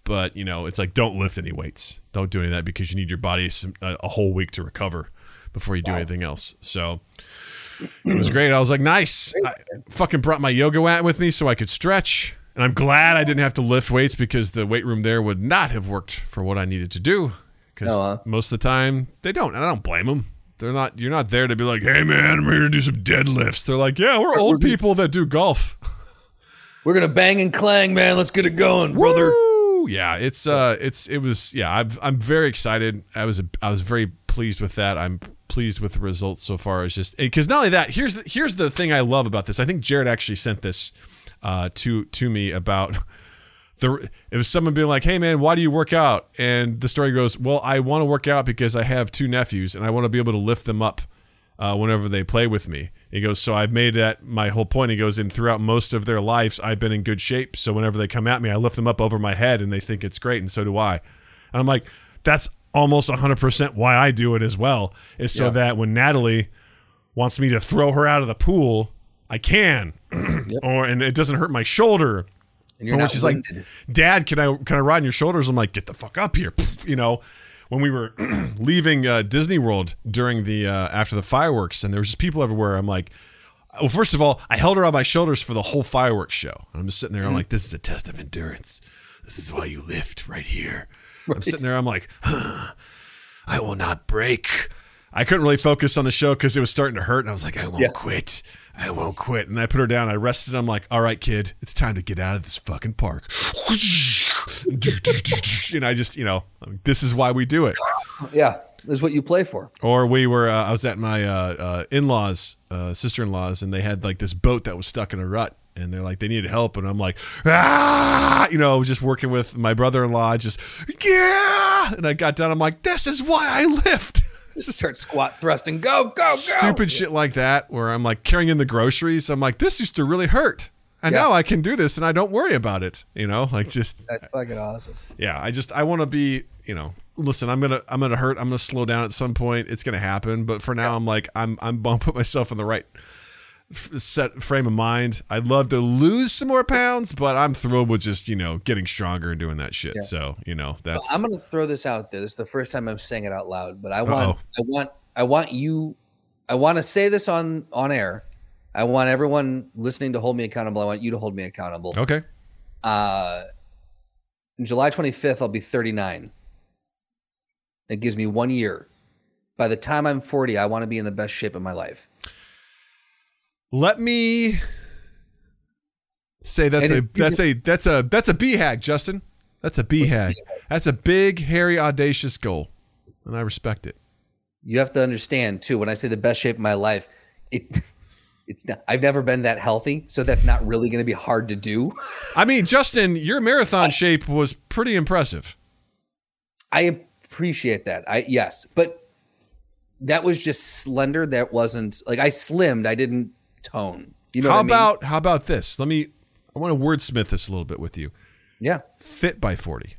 But you know, it's like don't lift any weights. Don't do any of that because you need your body some, a, a whole week to recover before you do anything else. So. It was great. I was like, nice. I fucking brought my yoga mat with me so I could stretch. And I'm glad I didn't have to lift weights because the weight room there would not have worked for what I needed to do. Because No, huh? most of the time they don't, and I don't blame them. They're not. You're not there to be like, hey man, I'm here to do some deadlifts. They're like, yeah, we're old people that do golf. [LAUGHS] we're gonna bang and clang, man? Let's get it going, brother. Woo! Yeah, it's uh, it's it was yeah. I've, I'm very excited. I was I was very pleased with that. I'm pleased with the results so far. Is just because not only that. Here's the, here's the thing I love about this. I think Jared actually sent this uh, to to me about [LAUGHS] the. It was someone being like, "Hey man, why do you work out?" And the story goes, "Well, I want to work out because I have two nephews and I want to be able to lift them up." uh, whenever they play with me. He goes, so I've made that my whole point. He goes, and throughout most of their lives, I've been in good shape. So whenever they come at me, I lift them up over my head, and they think it's great, and so do I. And I'm like, that's almost 100% why I do it as well. Is so Yeah. that when Natalie wants me to throw her out of the pool, I can, [CLEARS THROAT] or and it doesn't hurt my shoulder. And you're Or when she's like, "Dad, can I can I ride on your shoulders?" I'm like, "Get the fuck up here!" You know, when we were [CLEARS THROAT] leaving uh, Disney World during the uh, after the fireworks, and there was just people everywhere. I'm like, well, first of all, I held her on my shoulders for the whole fireworks show. And I'm just sitting there. I'm like, this is a test of endurance. This is why you lift right here. I'm sitting there. I'm like, huh, I will not break. I couldn't really focus on the show because it was starting to hurt, and I was like, I won't Yeah. quit. I won't quit. And I put her down. I rested. I'm like, all right, kid, it's time to get out of this fucking park. [LAUGHS] and I just, you know, this is why we do it. Yeah, this is what you play for. Or we were, uh, I was at my uh, uh, in laws, uh, sister in laws, and they had like this boat that was stuck in a rut. And they're like they needed help, and I'm like, ah, you know, just working with my brother-in-law, just yeah, and I got done. I'm like, this is why I lift. [LAUGHS] Just start squat thrusting. Go, go, go. Stupid shit like that, where I'm like carrying in the groceries. I'm like, this used to really hurt. And Yeah. now I can do this and I don't worry about it. You know, [LAUGHS] like just That's fucking awesome. yeah i just i want to be you know listen i'm gonna i'm gonna hurt i'm gonna slow down at some point it's gonna happen but for now i'm like i'm i'm gonna [LAUGHS] myself in the right set frame of mind i'd love to lose some more pounds but i'm thrilled with just you know getting stronger and doing that shit Yeah. so you know that's I'm gonna throw this out there. This is the first time I'm saying it out loud, but I want, Uh-oh. I want, I want you, I want to say this on on air. I want everyone listening to hold me accountable. I want you to hold me accountable. okay Uh, July 25th, I'll be 39. It gives me one year. By the time I'm 40, I want to be in the best shape of my life. Let me say that's And a that's a that's a that's a BHAG, Justin. That's a BHAG. That's a big, hairy, audacious goal, and I respect it. You have to understand too. When I say the best shape of my life, it [LAUGHS] it's not. I've never been that healthy, so that's not really going to be hard to do. I mean, Justin, your marathon shape was pretty impressive. I appreciate that. I yes, but that was just slender. That wasn't like I slimmed. I didn't tone. You know how what I mean? about how about this? Let me. I want to wordsmith this a little bit with you. yeah? Fit by forty.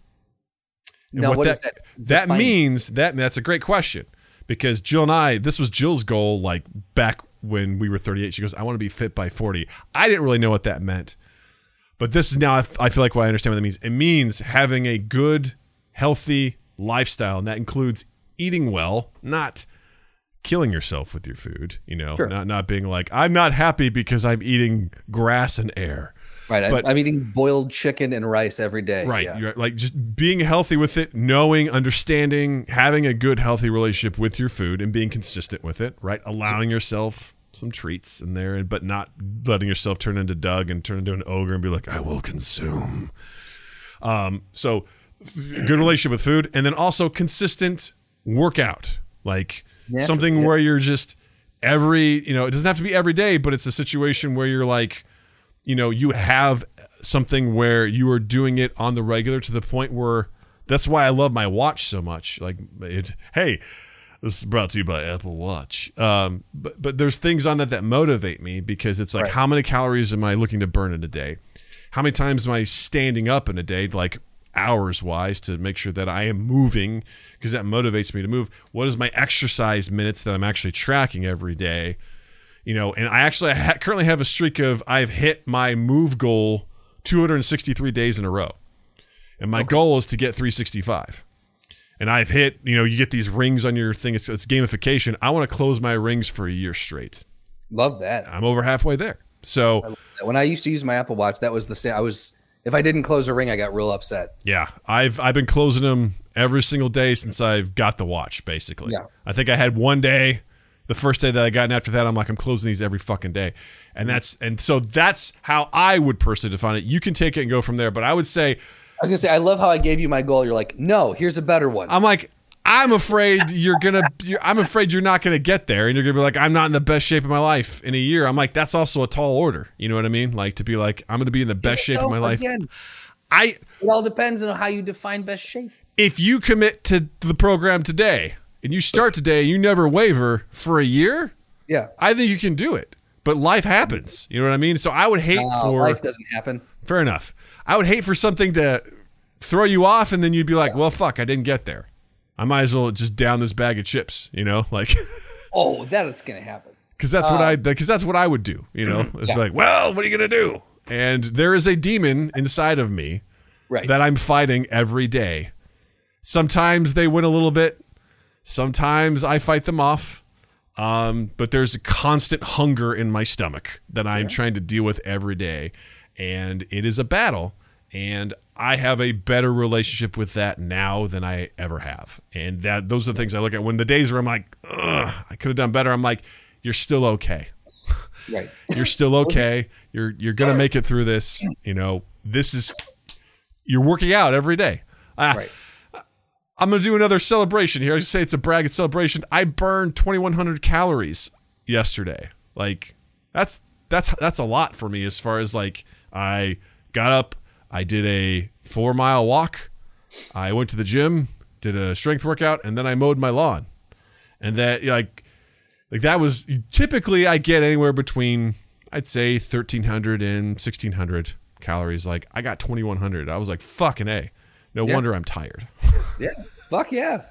And Now, what that does that that means? That that's a great question because Jill and I. This was Jill's goal, like back when we were thirty eight. She goes, "I want to be fit by 40. I didn't really know what that meant, but this is now. I, I feel like what I understand what that means. It means having a good, healthy lifestyle, and that includes eating well, not killing yourself with your food. You know, Sure. not not being like I'm not happy because I'm eating grass and air. Right. I'm, but- I'm eating boiled chicken and rice every day. Right. Yeah. You're like just being healthy with it, knowing, understanding, having a good, healthy relationship with your food and being consistent with it, right? Allowing yourself some treats in there, but not letting yourself turn into Doug and turn into an ogre and be like, I will consume. Um, so good relationship with food and then also consistent workout. Like Something yeah. where you're just every, you know, it doesn't have to be every day, but it's a situation where you're like, you know you have something where you are doing it on the regular to the point where that's why I love my watch so much. Like it, hey, this is brought to you by Apple Watch. Um, but but there's things on that that motivate me because it's like Right. how many calories am I looking to burn in a day? How many times am I standing up in a day, like hours wise, to make sure that I am moving because that motivates me to move. What is my exercise minutes that I'm actually tracking every day? you know and i actually ha- currently have a streak of i've hit my move goal 263 days in a row and my goal is to get 365 and i've hit you know you get these rings on your thing it's, it's gamification i want to close my rings for a year straight Love that. i'm over halfway there so When I used to use my Apple Watch, that was the same. I was if I didn't close a ring, I got real upset. yeah i've i've been closing them every single day since i've got the watch basically Yeah. i think i had one day the first day that i got and after that i'm like i'm closing these every fucking day and that's and so that's how i would personally define it you can take it and go from there but i would say I was gonna say, I love how I gave you my goal. You're like, no, here's a better one. I'm like, I'm afraid you're gonna. You're, I'm afraid you're not gonna get there, and you're gonna be like, I'm not in the best shape of my life in a year. I'm like, that's also a tall order. You know what I mean? Like to be like, I'm gonna be in the best shape of my life. Again, I, it all depends on how you define best shape. if you commit to the program today and you start today, you never waver for a year. Yeah. I think you can do it. But life happens. You know what I mean? So I would hate Uh, for life doesn't happen. fair enough. I would hate for something to throw you off, and then you'd be like, well, fuck, I didn't get there. I might as well just down this bag of chips. You know, [LAUGHS] like. Oh, that is gonna happen. because that's what I because that's what I would do. You know, it's Uh, yeah. like, well, what are you gonna do? And there is a demon inside of me Right. that I'm fighting every day. Sometimes they win a little bit. Sometimes I fight them off. Um, but there's a constant hunger in my stomach that I'm trying to deal with every day, and it is a battle. And I have a better relationship with that now than I ever have. And that those are the things I look at when the days where I'm like, Ugh, I could have done better. I'm like, you're still okay. [LAUGHS] right. [LAUGHS] You're still okay. You're you're gonna make it through this. You know, this is you're working out every day. Ah, Right. I'm gonna do another celebration here. I say it's a bragging celebration. I burned 2,100 calories yesterday. Like that's that's that's a lot for me as far as like I got up, I did a four mile walk, I went to the gym, did a strength workout, and then I mowed my lawn, and that like like that was typically I get anywhere between I'd say 1300 and 1600 calories. Like I got 2100. I was like fucking a. No Yeah. wonder I'm tired. [LAUGHS] Yeah. Fuck yeah.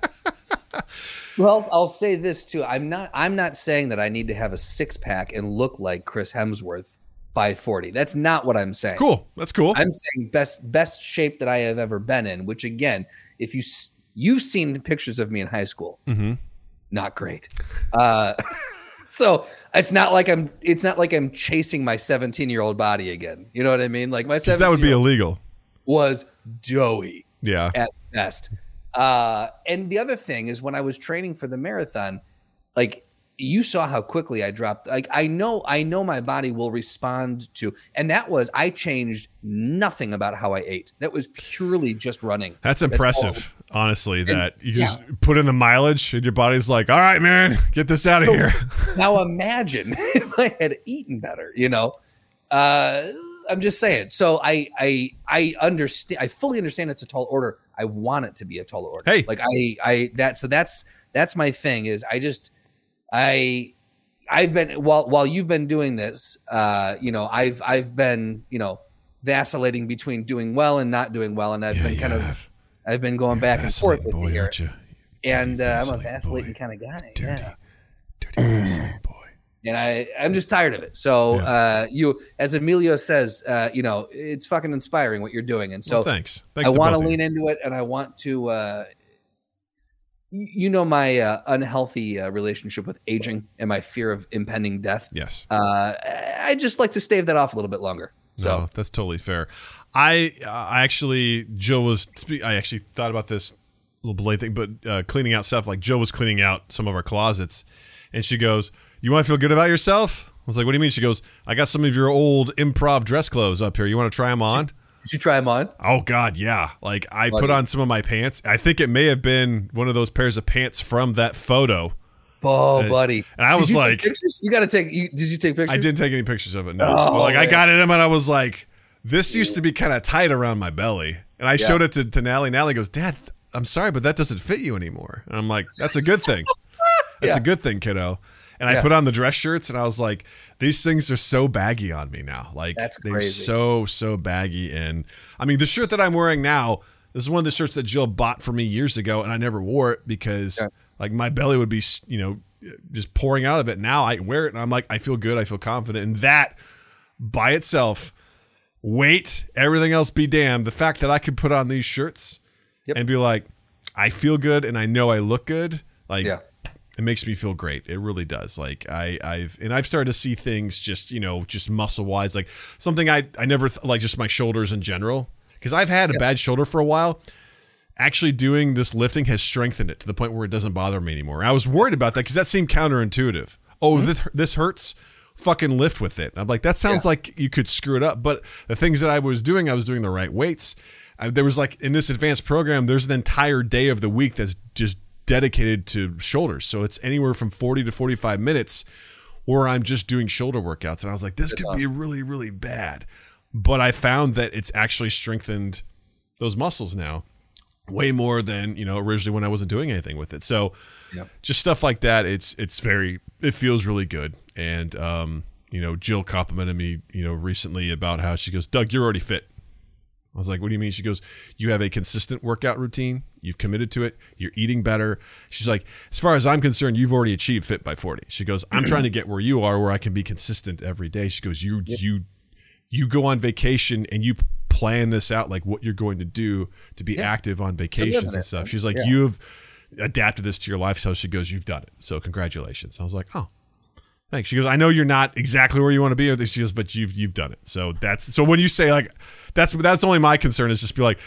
well, I'll say this too. I'm not I'm not saying that I need to have a six pack and look like Chris Hemsworth by 40. That's not what I'm saying. Cool. That's cool. I'm saying best best shape that I have ever been in, which again, if you you've seen pictures of me in high school. mm-hmm. Not great. Uh [LAUGHS] so it's not like I'm it's not like I'm chasing my 17-year-old body again. You know what I mean? Like my 17 that would be illegal. was doughy Yeah. at best. Uh, and the other thing is when I was training for the marathon, like you saw how quickly I dropped. Like I know, I know my body will respond to, and that was I changed nothing about how I ate. That was purely just running. That's impressive, honestly. That you just yeah. put in the mileage and your body's like, all right, man, get this out of here. [LAUGHS] now imagine [LAUGHS] if I had eaten better. You know, uh, I'm just saying. So I, I, I understand. I fully understand it's a tall order. I want it to be a tall order. Hey. like I, I that. So that's that's my thing. Is I just I I've been while while you've been doing this, uh, you know, I've I've been you know vacillating between doing well and not doing well, and I've been kind of I've been going back and forth with you here, you? and uh, I'm a vacillating vacillating boy. kind of guy. Dirty, Yeah dirty vacillating [CLEARS THROAT] boy. and I I'm just tired of it. So Yeah. uh, you, as Emilio says, uh, you know, it's fucking inspiring what you're doing, and so well, thanks. Thanks I want to lean you. into it, and I want to. You know my uh, unhealthy uh, relationship with aging and my fear of impending death. Yes. Uh, I just like to stave that off a little bit longer. So no, that's totally fair. I I actually Joe was I actually thought about this little blade thing, but uh, cleaning out stuff like Joe was cleaning out some of our closets, and she goes, "You want to feel good about yourself?" I was like, "What do you mean?" She goes, "I got some of your old improv dress clothes up here. You want to try them on?" Did you try them on? Oh God, yeah. Like I Buddy. put on some of my pants. I think it may have been one of those pairs of pants from that photo. Oh, uh, buddy! and I Did was you like- you got to take. You, did you take pictures? I didn't take any pictures of it. No, Oh, But, like I got it in, and I was like, "This used to be kind of tight around my belly." And I Yeah. showed it to, to Nally. Nally goes, "Dad, I'm sorry, but that doesn't fit you anymore." And I'm like, "That's a good thing. [LAUGHS] That's Yeah. a good thing, kiddo." And I put on the dress shirts, and I was like, "These things are so baggy on me now. Like That's they're crazy. so so baggy." And I mean, the shirt that I'm wearing now. This is one of the shirts that Jill bought for me years ago, and I never wore it because Yeah. like my belly would be, you know, just pouring out of it. Now I wear it, and I'm like, I feel good, I feel confident, and that by itself, weight, everything else be damned. The fact that I could put on these shirts Yep. and be like, I feel good, and I know I look good, like. Yeah. It makes me feel great. It really does. Like I, I've and I've started to see things just you know just muscle wise, like something I I never th- like just my shoulders in general because I've had a bad shoulder for a while actually doing this lifting has strengthened it to the point where it doesn't bother me anymore. I was worried about that because that seemed counterintuitive. Oh, this this hurts. Fucking lift with it. I'm like, that sounds Yeah. like you could screw it up. But the things that I was doing, I was doing the right weights. Uh, there was like in this advanced program, there's an entire day of the week that's just dedicated to shoulders. So it's anywhere from 40 to 45 minutes where I'm just doing shoulder workouts. And I was like, this could be really, really bad. But I found that it's actually strengthened those muscles now way more than you know originally when I wasn't doing anything with it. So Yep. just stuff like that. It's it's very it feels really good. And um, you know, Jill complimented me you know recently about how she goes, Doug, you're already fit. I was like, what do you mean? She goes, you have a consistent workout routine. You've committed to it. You're eating better. She's like, as far as I'm concerned, you've already achieved fit by 40. She goes, I'm trying to get where you are, where I can be consistent every day. She goes, you you you go on vacation and you plan this out like what you're going to do to be active on vacations and stuff. She's like, Yeah. you've adapted this to your lifestyle. She goes, you've done it. So congratulations. I was like, oh, thanks. She goes, I know you're not exactly where you want to be. She goes, but you've you've done it. So that's so when you say like that's that's only my concern is just be like.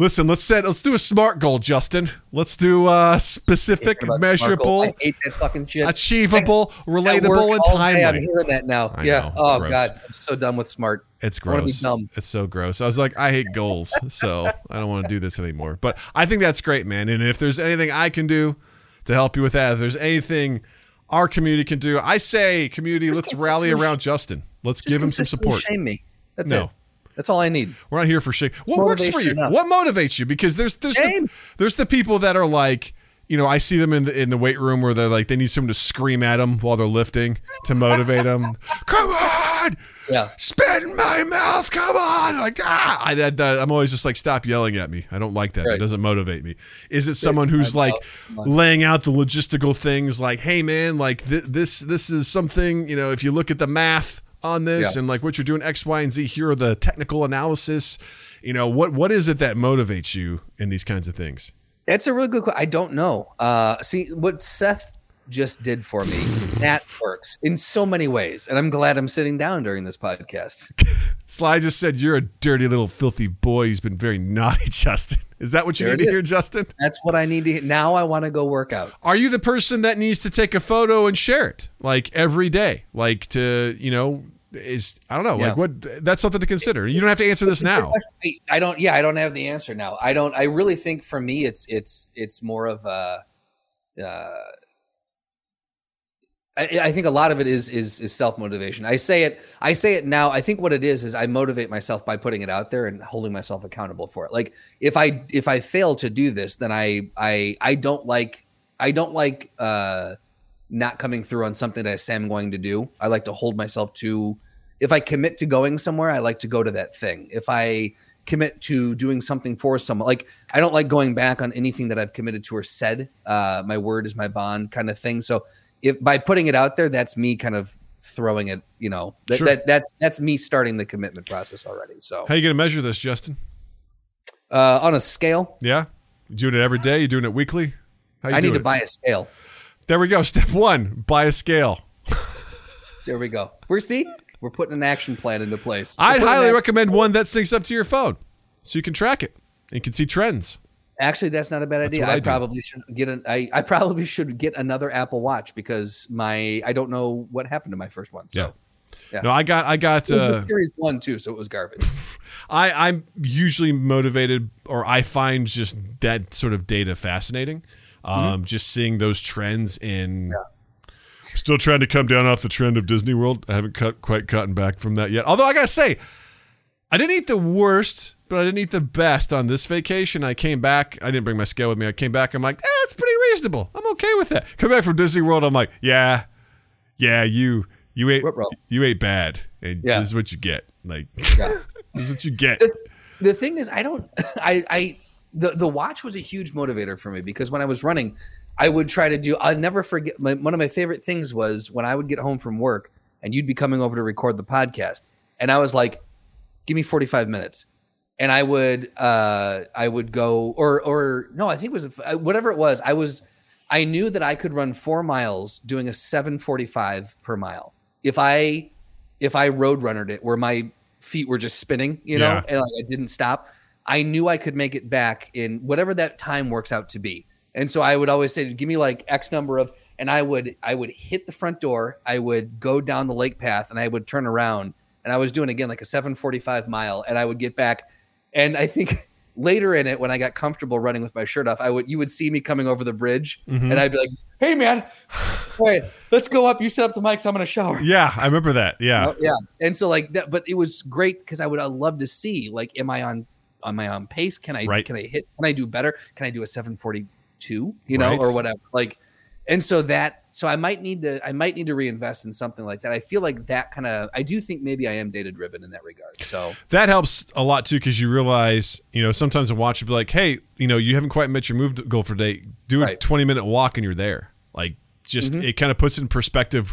Listen, let's set let's do a smart goal, Justin. Let's do uh specific, Thinking about smart goals. measurable, I hate that fucking shit. achievable, At relatable, and day, I'm hearing that now. I yeah. know, oh gross. god, I'm so done with smart. It's gross. I wanna be gross. dumb. It's so gross. I was like, I hate goals, so I don't want to do this anymore. But I think that's great, man. And if there's anything I can do to help you with that, if there's anything our community can do. I say, community, Just let's rally around Justin. Let's give him some support. Shame me. That's No. it. That's all I need. We're not here for shame. What works for you? enough. What motivates you? Because there's there's the, there's the people that are like, you know, I see them in the in the weight room where they're like they need someone to scream at them while they're lifting to motivate them. [LAUGHS] Come on, Yeah. spit in my mouth. Come on, like ah. I, that, that- I'm always just like, stop yelling at me. I don't like that. It doesn't motivate me. Is it someone who's like laying out the logistical things, like, hey man, like th- this this is something. You know, if you look at the math on this Yeah. and like what you're doing X, Y, and Z. Here are the technical analysis. You know what what is it that motivates you in these kinds of things? That's a really good question. I don't know. Uh, see, what Seth just did for me, that [LAUGHS] works in so many ways. And I'm glad I'm sitting down during this podcast. [LAUGHS] Sly just said you're a dirty little filthy boy who's been very [LAUGHS] naughty, Justin. Is that what you There need to hear. Justin? That's what I need to hear. Now I want to go work out. Are you the person that needs to take a photo and share it like every day? Like to, you know, is I don't know, Yeah. like what that's something to consider. You don't have to answer this now. I- I don't. Yeah, I don't have the answer now. I don't. I really think for me, it's it's it's more of a. Uh, I, I think a lot of it is is is self motivation. I say it. I say it now. I think what it is is I motivate myself by putting it out there and holding myself accountable for it. Like if I if I fail to do this, then I I I don't like I don't like uh not coming through on something that I say I'm going to do. I like to hold myself to if I commit to going somewhere, I like to go to that thing. If I commit to doing something for someone, like I don't like going back on anything that I've committed to or said. Uh, my word is my bond, kind of thing. So if by putting it out there, that's me kind of throwing it. You know, that, Sure. that that's that's me starting the commitment process already. So How you gonna measure this, Justin? uh, on a scale, Yeah? You doing it every day? You doing it weekly? I need to it? buy a scale. There we go. [LAUGHS] Step one, buy a scale. There we go. We're see, we're putting an action plan into place. We're I'd highly recommend one that syncs up to your phone so you can track it and you can see trends. Actually, that's not a bad idea. I I, probably should get an. I, I probably should get another Apple Watch because my I don't know what happened to my first one. So Yeah. No, I got I got it was uh, a Series One too, so it was garbage. [LAUGHS] I, I'm usually motivated, or I find just that sort of data fascinating. Um, Just seeing those trends in. Still trying to come down off the trend of Disney World. I haven't cut, quite gotten back from that yet. Although I gotta say, I didn't eat the worst, but I didn't eat the best on this vacation. I came back. I didn't bring my scale with me. I came back. I'm like, eh, it's pretty reasonable. I'm okay with that. Come back from Disney World. I'm like, yeah, yeah, you you ate you ate bad, and Yeah. this is what you get. Like, [LAUGHS] Yeah. this is what you get. the thing is, I don't. [LAUGHS] I I the the watch was a huge motivator for me because when I was running, I would try to do. I'll never forget. My, one of my favorite things was when I would get home from work and you'd be coming over to record the podcast, and I was like, "Give me forty five minutes." And I would uh I would go or or no I think it was whatever it was I was I knew that I could run 4 miles doing a 745 per mile if I if I road runnered it where my feet were just spinning you know Yeah. and like I didn't stop I knew I could make it back in whatever that time works out to be and so I would always say give me like x number of and I would I would hit the front door I would go down the lake path and I would turn around and I was doing again like a 745 mile and I would get back and I think [LAUGHS] later in it, when I got comfortable running with my shirt off, I would you would see me coming over the bridge, Mm-hmm. and I'd be like, "Hey, man, [SIGHS] wait, let's go up. You set up the mics. I'm gonna shower." Yeah, I remember that. Yeah. Oh, yeah. And so like that, but it was great because I would I love to see like, am I on on my on pace? Can I Right. can I hit? Can I do better? Can I do a 742? You know, Right. or whatever. Like, and so that so I might need to I might need to reinvest in something like that. I feel like that kind of I do think maybe I am data driven in that regard. So That helps a lot too because you realize, you know, sometimes a watch will be like, hey, you know, you haven't quite met your move goal for today. Do a Right. 20 minute walk and you're there. Like, just mm-hmm. it kind of puts in perspective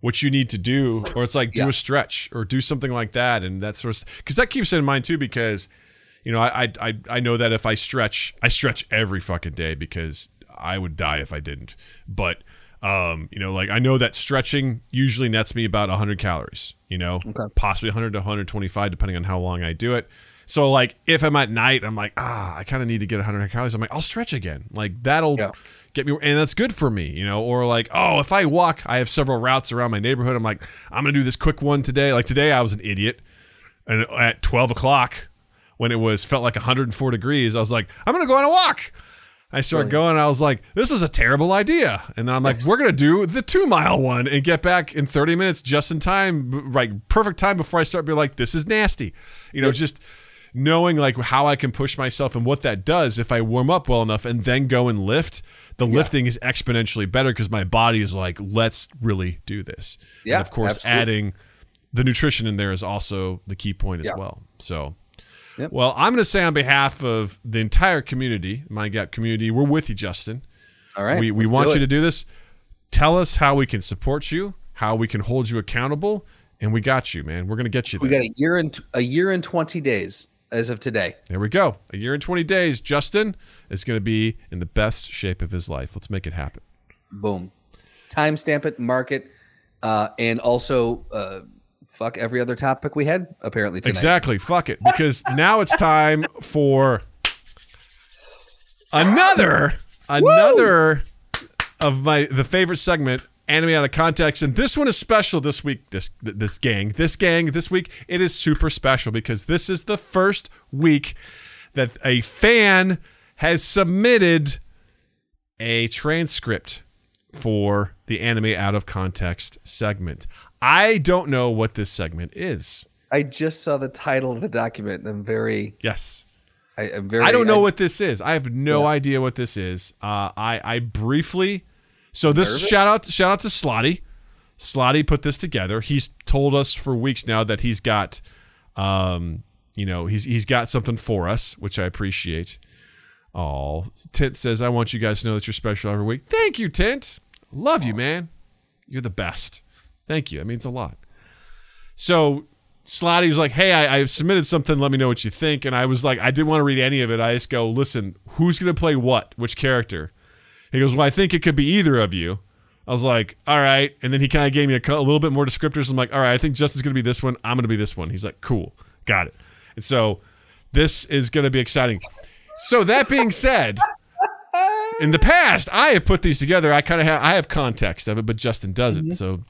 what you need to do, or it's like do Yeah. a stretch or do something like that. And that sort of because that keeps it in mind too because, you know, I, I, I know that if I stretch, I stretch every fucking day because I would die if I didn't. But, um, you know, like I know that stretching usually nets me about 100 calories, you know, possibly 100 to 125, depending on how long I do it. So, like, if I'm at night, I'm like, ah, I kind of need to get 100 calories. I'm like, I'll stretch again. Like, that'll Yeah. get me, and that's good for me, you know. Or, like, oh, if I walk, I have several routes around my neighborhood. I'm like, I'm going to do this quick one today. Like, today, I was an idiot. And at 12 o'clock, when it was felt like 104 degrees, I was like, I'm going to go on a walk. I start Brilliant. going. I was like, "This was a terrible idea." And then I'm like, Yes. "We're gonna do the two mile one and get back in 30 minutes, just in time, like perfect time before I start being like, this is nasty." You know, just knowing like how I can push myself and what that does if I warm up well enough and then go and lift. The lifting is exponentially better because my body is like, "Let's really do this." Yeah, and of course, absolutely. adding the nutrition in there is also the key point as Yeah. well. So. Yep. Well, I'm going to say on behalf of the entire community, Mind Gap community, we're with you, Justin. All right. we we want you to do this. Tell us how we can support you, how we can hold you accountable, and we got you, man. We're going to get you We got a year and a year and twenty days as of today. there we go. A year and 20 days, Justin is going to be in the best shape of his life. Let's make it happen. Boom. Timestamp it, mark it, uh, and also uh, fuck every other topic we had apparently tonight. Exactly. Fuck it. Because now it's time for another another of my the favorite segment, anime out of context. And this one is special this week. This this gang, this gang, this week it is super special because this is the first week that a fan has submitted a transcript for the anime out of context segment. I don't know what this segment is. I just saw the title of the document and I'm very, Yes. I, am very. I don't know I- what this is. I have no idea what this is. Uh, I I briefly. So this Nervous? shout out shout out to Slotty. Slotty put this together. He's told us for weeks now that he's got, um, you know, he's he's got something for us, which I appreciate. Oh, Tint says I want you guys to know that you're special every week. Thank you, Tint. Love you, man. You're the best. Thank you. That means a lot. So Slotty's like, hey, I, I submitted something. Let me know what you think. And I was like, I didn't want to read any of it. I just go, listen, who's going to play what? Which character? He goes, well, I think it could be either of you. I was like, all right. And then he kind of gave me a, a little bit more descriptors. I'm like, all right, I think Justin's going to be this one. I'm going to be this one. He's like, cool. Got it. And so this is going to be exciting. So that being said, in the past, I have put these together. I kind of have, I have context of it, but Justin doesn't. Mm-hmm. So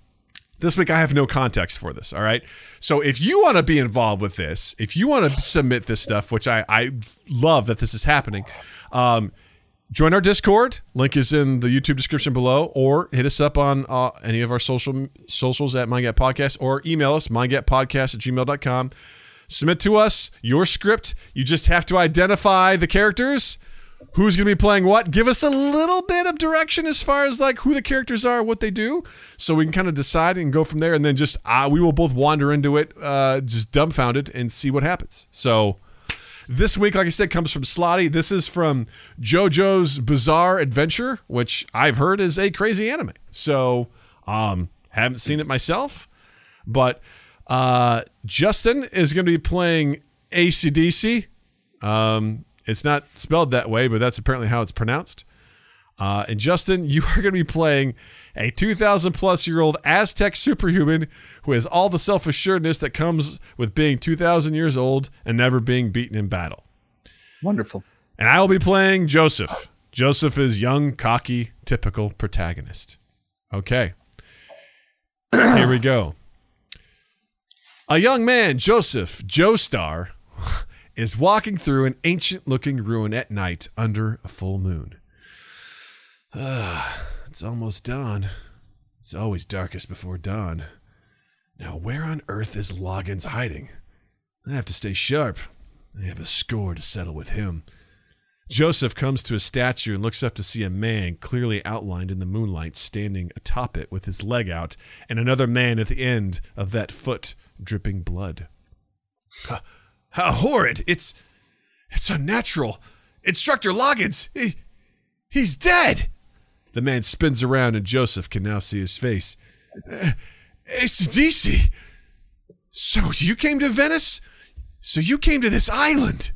this week I have no context for this. All right. So if you want to be involved with this, if you want to submit this stuff, which I, I love that this is happening, um, join our Discord. Link is in the YouTube description below, or hit us up on uh, any of our social socials at MindGap Podcast, or email us, mindgappodcast at gmail.com. Submit to us your script. You just have to identify the characters who's going to be playing what? Give us a little bit of direction as far as like who the characters are what they do so we can kind of decide and go from there and then just uh, we will both wander into it uh, just dumbfounded and see what happens. So this week like i said comes from slotty. This is from jojo's bizarre adventure which i've heard is a crazy anime. So um haven't seen it myself but uh justin is going to be playing acdc um, it's not spelled that way, but that's apparently how it's pronounced. Uh, and Justin, you are going to be playing a 2,000 plus year old Aztec superhuman who has all the self assuredness that comes with being 2,000 years old and never being beaten in battle. Wonderful. And I will be playing Joseph. Joseph is young, cocky, typical protagonist. Okay. [CLEARS THROAT] Here we go. A young man, Joseph Joestar, is walking through an ancient looking ruin at night under a full moon. Ah, [SIGHS] it's almost dawn. It's always darkest before dawn. Now, where on earth is Loggins hiding? I have to stay sharp. I have a score to settle with him. Joseph comes to a statue and looks up to see a man clearly outlined in the moonlight standing atop it with his leg out, and another man at the end of that foot dripping blood. How, how horrid! It's it's unnatural. Instructor Loggins, he, he's dead. The man spins around and Joseph can now see his face. Uh, ACDC. So you came to Venice? So you came to this island?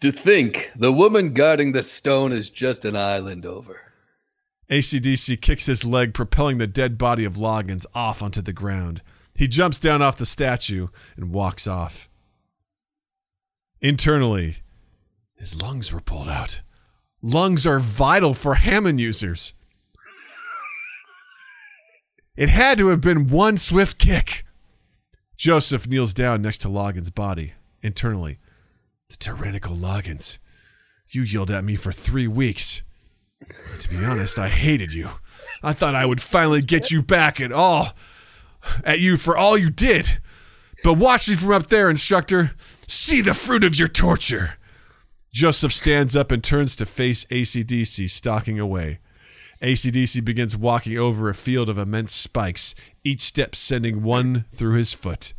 To think the woman guarding the stone is just an island over. ACDC kicks his leg, propelling the dead body of Loggins off onto the ground. He jumps down off the statue and walks off. Internally, his lungs were pulled out. Lungs are vital for Hammond users. It had to have been one swift kick. Joseph kneels down next to Loggins' body. Internally, the tyrannical Loggins. You yelled at me for three weeks. To be honest, I hated you. I thought I would finally get you back at all, at you for all you did. But watch me from up there, instructor. See the fruit of your torture. Joseph stands up and turns to face ACDC stalking away. ACDC begins walking over a field of immense spikes, each step sending one through his foot.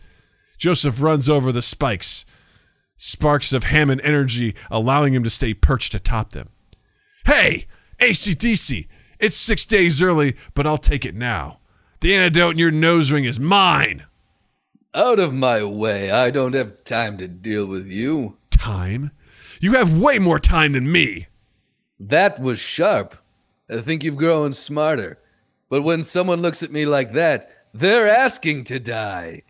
Joseph runs over the spikes, sparks of Hammond energy allowing him to stay perched atop them. Hey, ACDC, it's six days early, but I'll take it now. The antidote in your nose ring is mine. Out of my way. I don't have time to deal with you. Time? You have way more time than me. That was sharp. I think you've grown smarter. But when someone looks at me like that, they're asking to die.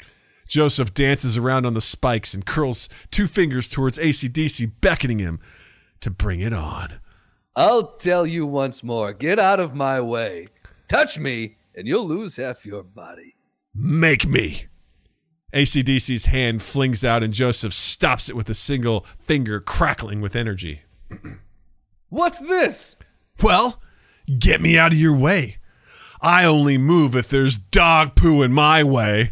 Joseph dances around on the spikes and curls two fingers towards ACDC, beckoning him to bring it on. I'll tell you once more get out of my way. Touch me, and you'll lose half your body. Make me. ACDC's hand flings out, and Joseph stops it with a single finger crackling with energy. [CLEARS THROAT] What's this? Well, get me out of your way. I only move if there's dog poo in my way.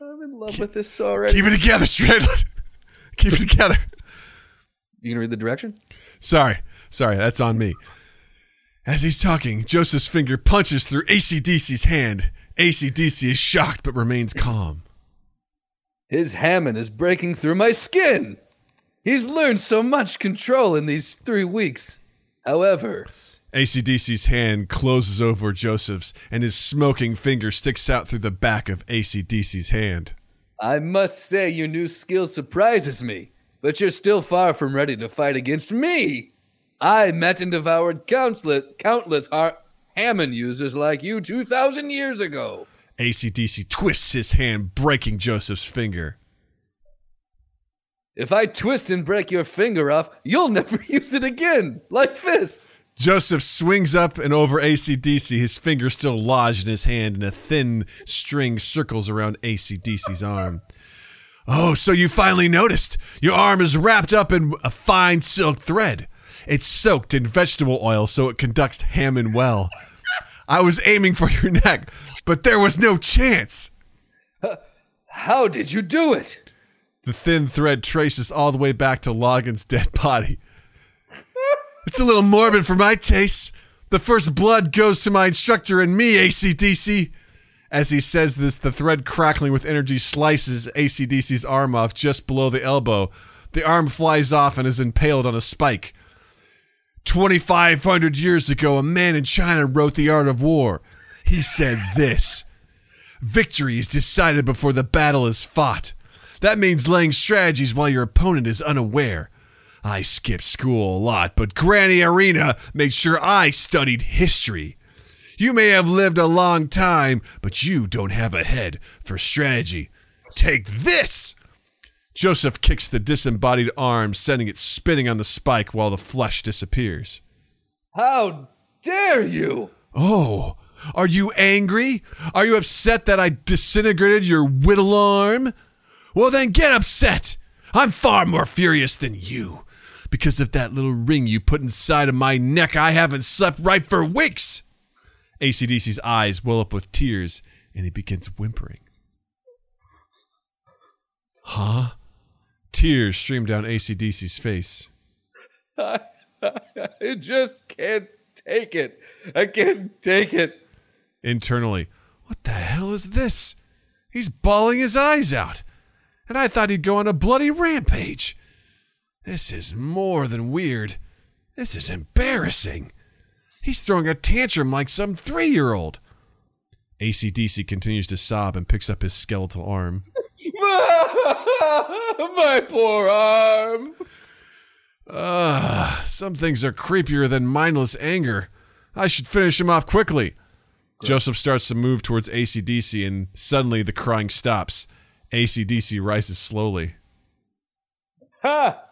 I'm in love with this already. Keep it together, Strandlet. [LAUGHS] Keep it together. You gonna read the direction? Sorry, sorry, that's on me. As he's talking, Joseph's finger punches through ACDC's hand. ACDC is shocked but remains calm. His Hammond is breaking through my skin. He's learned so much control in these three weeks. However, ACDC's hand closes over Joseph's, and his smoking finger sticks out through the back of ACDC's hand. I must say your new skill surprises me, but you're still far from ready to fight against me. I met and devoured countless, countless Har- Hammond users like you 2,000 years ago. ACDC twists his hand, breaking Joseph's finger. If I twist and break your finger off, you'll [LAUGHS] never use it again, like this. Joseph swings up and over ACDC, his finger still lodged in his hand, and a thin string circles around ACDC's arm. Oh, so you finally noticed. Your arm is wrapped up in a fine silk thread. It's soaked in vegetable oil so it conducts Hammond well. I was aiming for your neck, but there was no chance. How did you do it? The thin thread traces all the way back to Logan's dead body. It's a little morbid for my tastes. The first blood goes to my instructor and me, ACDC. As he says this, the thread crackling with energy slices ACDC's arm off just below the elbow. The arm flies off and is impaled on a spike. 2,500 years ago, a man in China wrote The Art of War. He said this Victory is decided before the battle is fought. That means laying strategies while your opponent is unaware. I skipped school a lot, but Granny Erina made sure I studied history. You may have lived a long time, but you don't have a head for strategy. Take this! Joseph kicks the disembodied arm, sending it spinning on the spike while the flesh disappears. How dare you? Oh, are you angry? Are you upset that I disintegrated your whittle arm? Well, then get upset! I'm far more furious than you. Because of that little ring you put inside of my neck, I haven't slept right for weeks! ACDC's eyes well up with tears, and he begins whimpering. Huh? Tears stream down ACDC's face. [LAUGHS] I just can't take it. I can't take it. Internally, what the hell is this? He's bawling his eyes out. And I thought he'd go on a bloody rampage. This is more than weird. This is embarrassing. He's throwing a tantrum like some three year old. ACDC continues to sob and picks up his skeletal arm. [LAUGHS] My poor arm. Ah, some things are creepier than mindless anger. I should finish him off quickly. Joseph starts to move towards ACDC, and suddenly the crying stops. ACDC rises slowly. Ha!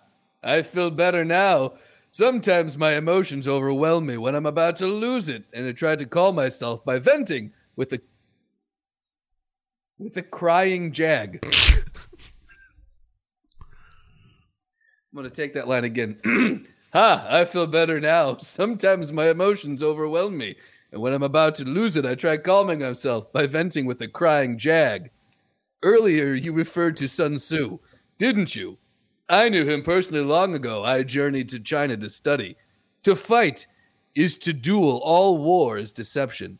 I feel better now. Sometimes my emotions overwhelm me when I'm about to lose it, and I try to calm myself by venting with a with a crying jag. I'm to take that line again. [CLEARS THROAT] ha, I feel better now. Sometimes my emotions overwhelm me, and when I'm about to lose it, I try calming myself by venting with a crying jag. Earlier, you referred to Sun Tzu, didn't you? I knew him personally long ago. I journeyed to China to study. To fight is to duel. All war is deception.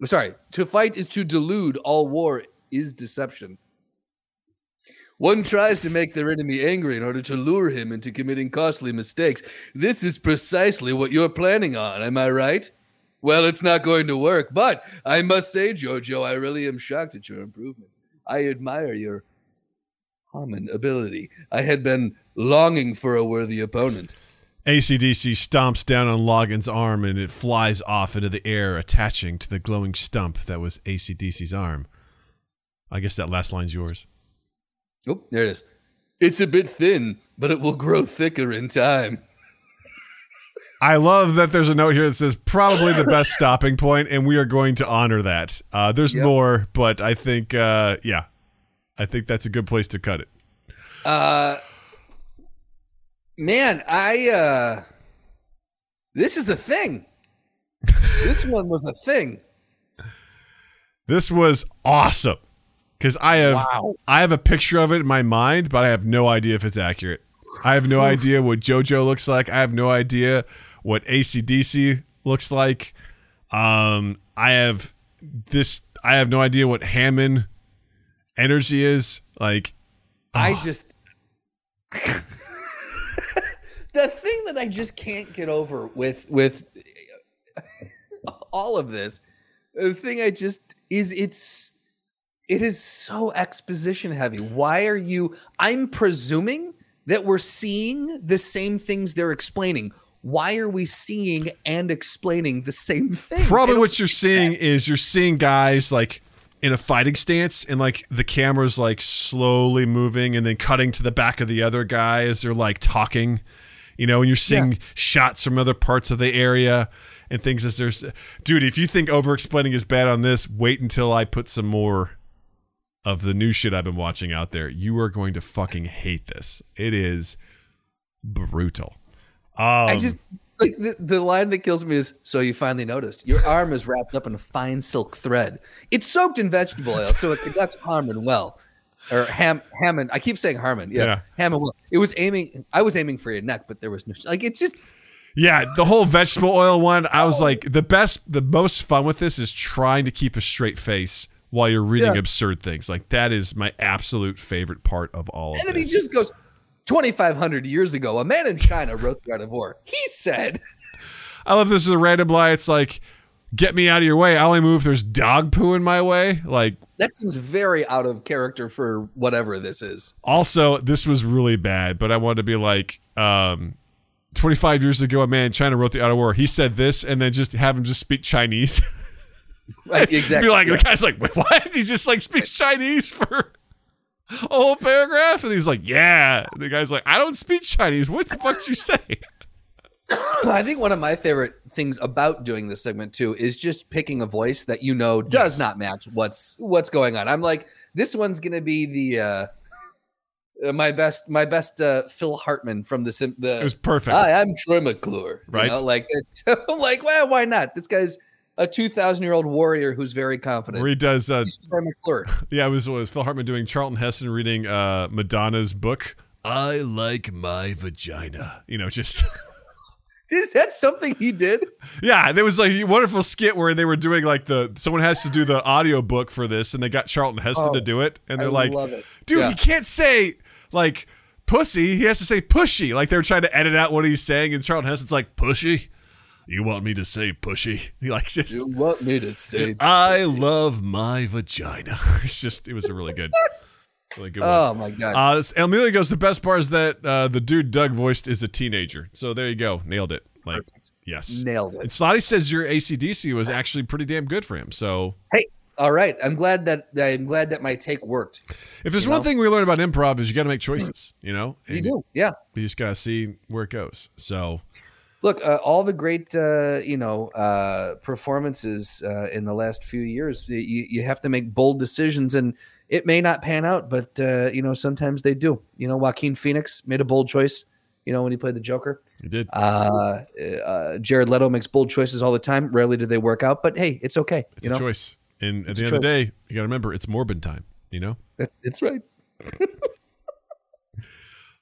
I'm Sorry, to fight is to delude. All war is deception. One tries to make their enemy angry in order to lure him into committing costly mistakes. This is precisely what you're planning on, am I right? Well, it's not going to work, but I must say, Jojo, I really am shocked at your improvement. I admire your common ability. I had been longing for a worthy opponent. ACDC stomps down on Logan's arm and it flies off into the air, attaching to the glowing stump that was ACDC's arm. I guess that last line's yours. Oh, there it is. It's a bit thin, but it will grow thicker in time. I love that there's a note here that says probably the best stopping point, and we are going to honor that. Uh, there's Yep. more, but I think, uh, yeah, I think that's a good place to cut it. Uh man, I uh this is the thing. [LAUGHS] this one was a thing. This was awesome because I have Wow. I have a picture of it in my mind, but I have no idea if it's accurate. I have no idea what JoJo looks like. I have no idea what ACDC looks like. Um, I have this. I have no idea what Hammond energy is like. I just [LAUGHS] the thing that I just can't get over with with all of this, the thing I just is it's it is so exposition heavy. Why are you I'm presuming that we're seeing the same things they're explaining. Why are we seeing and explaining the same thing? Probably what you're seeing [LAUGHS] is you're seeing guys like in a fighting stance and like the camera's like slowly moving and then cutting to the back of the other guy as they're like talking you know and you're seeing shots from other parts of the area and things as there's dude if you think over explaining is bad on this wait until i put some more of the new shit i've been watching out there. You are going to fucking hate this. It is brutal. Um, I just like the, the line that kills me is so you finally noticed your arm is wrapped up in a fine silk thread. It's soaked in vegetable oil, so it conducts Harmon well. Or Ham Hammond. I keep saying Harmon. Yeah. Yeah. Hammond well. It was aiming I was aiming for your neck, but there was no like it's just Yeah, the whole vegetable oil one, I was oh. like, the best, the most fun with this is trying to keep a straight face while you're reading Yeah. absurd things. Like that is my absolute favorite part of all of it. and then he just goes 2500 years ago a man in China wrote the art of war. He said I love this as a random lie. It's like, get me out of your way. I only move if there's dog poo in my way. Like, that seems very out of character for whatever this is. also, this was really bad, but I wanted to be like, um, 25 years ago, a man in China wrote the Art of War. He said this, and then just have him just speak Chinese. Right, [LAUGHS] exactly. Be like, the guy's like, wait, what? He just like speaks Chinese for a whole paragraph, and he's like, yeah. And the guy's like, I don't speak Chinese. What the fuck did you say? [COUGHS] I think one of my favorite things about doing this segment too is just picking a voice that you know does not match what's what's going on. I'm like, this one's gonna be the uh, uh, my best my best uh, Phil Hartman from the Sim- the. It was perfect. Hi, I'm Troy McClure. you Right. know, like it's, [LAUGHS] I'm like, well, why not? This guy's a 2,000 year old warrior who's very confident. Where he does, uh, Troy McClure. [LAUGHS] yeah, it was, it was Phil Hartman doing Charlton Heston reading uh, Madonna's book. I like my vagina. You know, just [LAUGHS] Is that something he did? yeah. There was like a wonderful skit where they were doing like the someone has to do the audio book for this, and they got Charlton Heston Oh, to do it, and they're like, love it. dude, Yeah. he can't say like pussy. He has to say pushy. Like they were trying to edit out what he's saying, and Charlton Heston's like pushy. You want me to say pushy? [LAUGHS] He like just. You want me to say? [LAUGHS] I love my vagina. [LAUGHS] It's just it was a really good, really good one. Oh my god! Uh, Emilio goes. The best part is that uh, the dude Doug voiced is a teenager. So there you go, nailed it. Like yes, Nailed it. And Slotty says your ACDC was actually pretty damn good for him. So Hey, all right. I'm glad that I'm glad that my take worked. if there's one know? thing we learned about improv is you got to make choices. You know, You do, yeah. You just got to see where it goes. So Look, uh, all the great, uh, you know, uh, performances uh, in the last few years, you, you have to make bold decisions, and it may not pan out, but uh, you know, sometimes they do. You know, Joaquin Phoenix made a bold choice. You know, when he played the Joker. You did. Uh, uh, Jared Leto makes bold choices all the time. Rarely do they work out, but hey, it's okay. It's you a choice. And at It's the end of the day, you got to remember it's Morbin time. You know. It's right. [LAUGHS]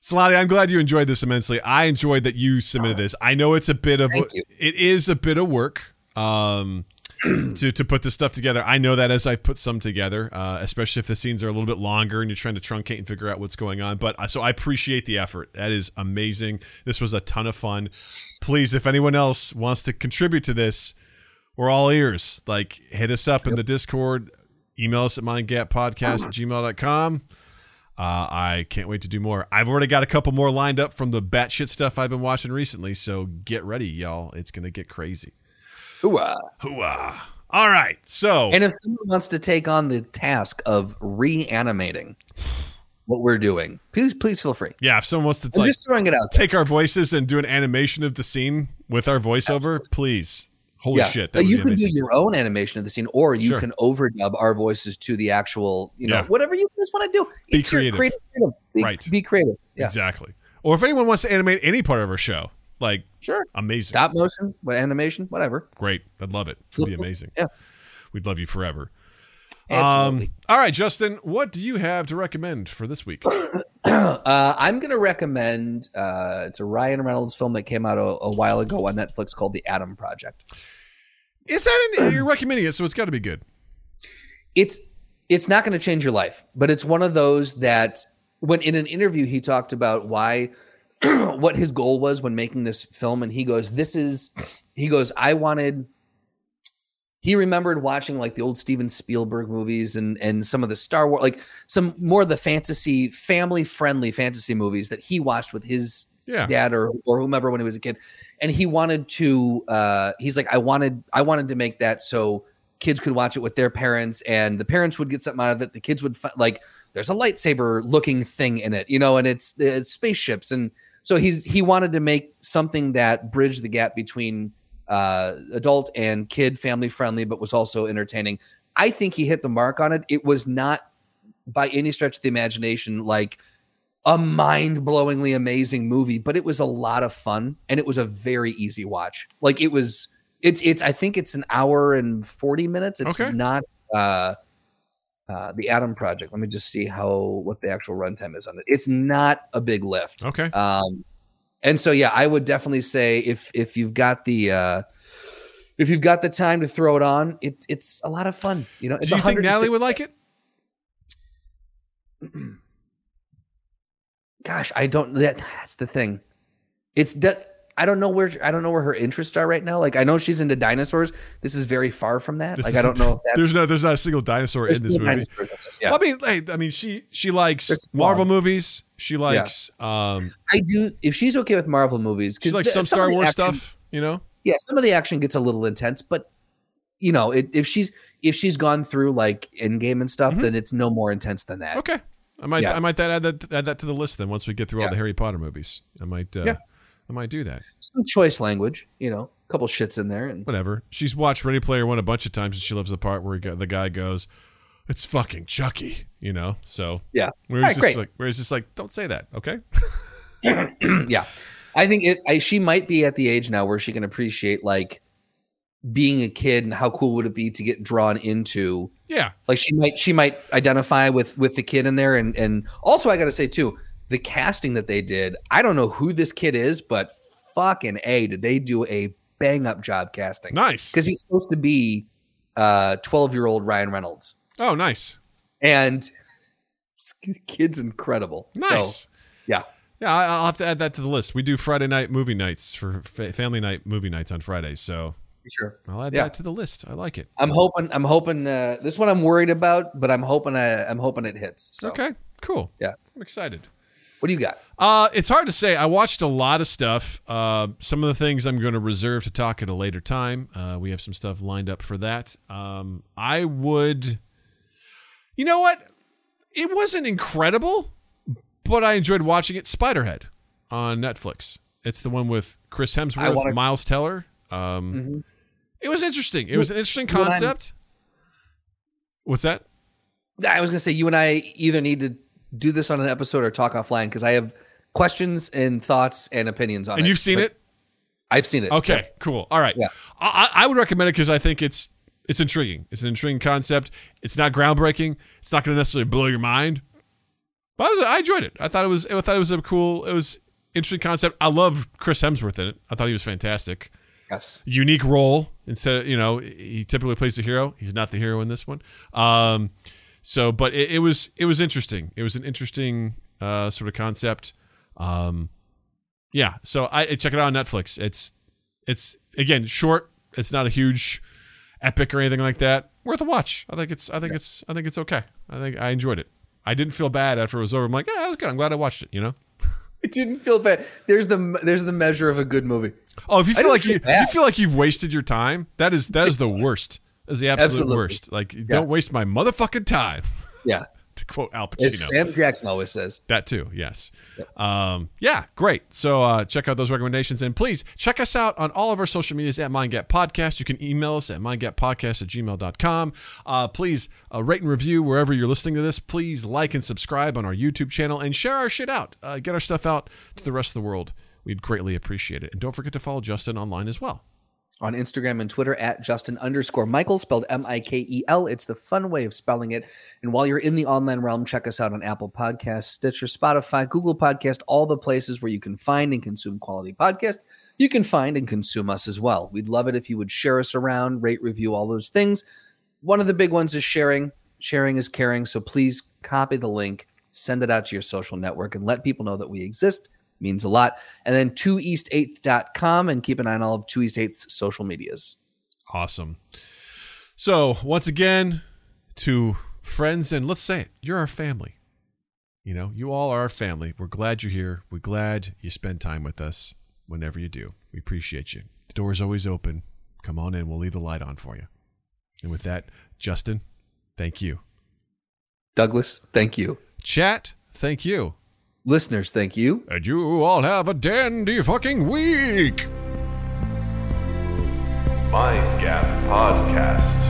Slotty, I'm glad you enjoyed this immensely. I enjoyed that you submitted this. I know it's a bit of Thank it is a bit of work um, [CLEARS THROAT] to to put this stuff together. I know that as I've put some together, uh, especially if the scenes are a little bit longer and you're trying to truncate and figure out what's going on. But uh, so I appreciate the effort. That is amazing. This was a ton of fun. Please, if anyone else wants to contribute to this, we're all ears. Like hit us up in the Discord. Email us at mindgappodcast at gmail.com. Uh, I can't wait to do more. I've already got a couple more lined up from the batshit stuff I've been watching recently, so get ready, y'all. It's gonna get crazy. Hooah. Hooah! All right, so And if someone wants to take on the task of reanimating what we're doing, please, please feel free. yeah, if someone wants to I'm like just throwing it out there. take our voices and do an animation of the scene with our voiceover, please. Holy shit, that you can amazing. do your own animation of the scene, or you Sure. can overdub our voices to the actual, you know, Yeah. whatever you guys want to do. Be It's creative. creative. Be, Right. Be creative. Yeah. Exactly. Or if anyone wants to animate any part of our show, like Sure. amazing, Stop motion, what animation, whatever. great, I'd love it. It'd be amazing. Yeah. We'd love you forever. Absolutely. Um, all right, Justin, what do you have to recommend for this week? [COUGHS] uh, I'm going to recommend. Uh, it's a Ryan Reynolds film that came out a, a while ago on Netflix called The Adam Project. Is that an, you're [CLEARS THROAT] recommending it, so it's got to be good. it's it's not going to change your life, but it's one of those that when in an interview he talked about why [CLEARS THROAT] what his goal was when making this film and he goes this is he goes I wanted he remembered watching like the old Steven Spielberg movies and and some of the Star Wars like some more of the fantasy family friendly fantasy movies that he watched with his Yeah. dad or or whomever when he was a kid. And he wanted to uh he's like I wanted I wanted to make that so kids could watch it with their parents and the parents would get something out of it. The kids would fi- like there's a lightsaber looking thing in it you know and it's, it's spaceships. And so he's he wanted to make something that bridged the gap between uh adult and kid family friendly but was also entertaining. I think he hit the mark on it. It was not by any stretch of the imagination like a mind-blowingly amazing movie but it was a lot of fun and it was a very easy watch. Like it was it's it's i think it's an hour and 40 minutes. It's Okay. not uh uh the Adam Project. Let me just see how what the actual runtime is on it. It's not a big lift. Okay. um and so yeah i would definitely say if if you've got the uh if you've got the time to throw it on it's it's a lot of fun you know it's Do you think Natalie would like it? [CLEARS THROAT] gosh i don't that, that's the thing it's that i don't know where i don't know where her interests are right now like i know she's into dinosaurs this is very far from that This like i don't know if that's There's no, there's not a single dinosaur in this movie. in this, yeah. Well, I mean, hey, I mean, she she likes Marvel movies. She likes um, i do if she's okay with marvel movies she likes the- some Star Wars action- stuff. You know, yeah some of the action gets a little intense but you know it, if she's if she's gone through like Endgame and stuff then it's no more intense than that Mm-hmm. okay. I might Yeah. I might that add that add that to the list then. Once we get through all the Harry Potter movies, I might uh, Yeah. I might do that. some choice language you know a couple shits in there and Whatever. She's watched Ready Player One a bunch of times, and she loves the part where he the guy goes, "It's fucking Chucky," you know. So yeah where All he's right, just great. like, where he's just like, "Don't say that," okay? [CLEARS THROAT] yeah i think it I, she might be at the age now where she can appreciate like being a kid and how cool would it be to get drawn into Yeah. like she might she might identify with with the kid in there and and also i gotta say too the casting that they did i don't know who this kid is but fucking a did they do a bang up job casting Nice. because he's supposed to be uh 12 year old ryan reynolds Oh, nice. and kid's incredible So, Nice. yeah Yeah, I- I'll have to add that to the list. We do Friday night movie nights for fa- family night movie nights on Fridays, so sure I'll add Yeah. that to the list. I like it. I'm hoping. I'm hoping. Uh, this one I'm worried about, but I'm hoping. I, I'm hoping it hits. So, Okay, cool. Yeah. I'm excited. What do you got? Uh, it's hard to say. I watched a lot of stuff. Uh, some of the things I'm going to reserve to talk at a later time. Uh, we have some stuff lined up for that. Um, I would. You know what? It wasn't incredible, but I enjoyed watching it. Spiderhead on Netflix. It's the one with Chris Hemsworth, wanna- Miles Teller. Um, Mhm. It was interesting. It was an interesting You and I- concept. What's that? I was gonna say you and I either need to do this on an episode or talk offline because I have questions and thoughts and opinions on it. And you've seen But it? I've seen it. Okay, cool. All right. Yeah. I, I I would recommend it because I think it's it's intriguing. It's an intriguing concept. It's not groundbreaking. It's not going to necessarily blow your mind. But I, was, I enjoyed it. I thought it was I thought it was a cool. It was interesting concept. I love Chris Hemsworth in it. I thought he was fantastic. Yes. Unique role instead. Of, you know, he typically plays the hero. He's not the hero in this one. Um, so, but it, it was it was interesting. It was an interesting uh, sort of concept. Um, yeah. So I check it out on Netflix. It's it's again short. It's not a huge epic or anything like that. Worth a watch. I think it's I think it's I think it's okay. I think I enjoyed it. I didn't feel bad after it was over. I'm like, yeah, that was good. I'm glad I watched it. You know. [LAUGHS] It didn't feel bad. There's the there's the measure of a good movie. Oh, if you feel like feel you if you feel like you've wasted your time, that is that is the worst. Is the absolute Absolutely. worst. Like, don't waste my motherfucking time. [LAUGHS] Yeah. To quote Al Pacino. As Sam Jackson always says. That too, yes. Um, yeah, great. So uh, check out those recommendations and please check us out on all of our social medias at MindGap Podcast. You can email us at mindgappodcast at gmail.com. Uh, please uh, rate and review wherever you're listening to this. Please like and subscribe on our YouTube channel and share our shit out. Uh, get our stuff out to the rest of the world. We'd greatly appreciate it. And don't forget to follow Justin online as well. On Instagram and Twitter at Justin underscore Michael, spelled M I K E L. It's the fun way of spelling it. And while you're in the online realm, check us out on Apple Podcasts, Stitcher, Spotify, Google Podcast, all the places where you can find and consume quality podcast. You can find and consume us as well. We'd love it if you would share us around, rate, review, all those things. One of the big ones is sharing. Sharing is caring. So please copy the link, send it out to your social network, and let people know that we exist. Means a lot. And then 2east8th.com and keep an eye on all of 2 East 8th's social medias. Awesome. So, once again, to friends, and let's say it, you're our family. You know, you all are our family. We're glad you're here. We're glad you spend time with us whenever you do. We appreciate you. The door is always open. Come on in. We'll leave the light on for you. And with that, Justin, thank you. Douglas, thank you. Chat, thank you. Listeners, thank you. And you all have a dandy fucking week. Mind Gap Podcast.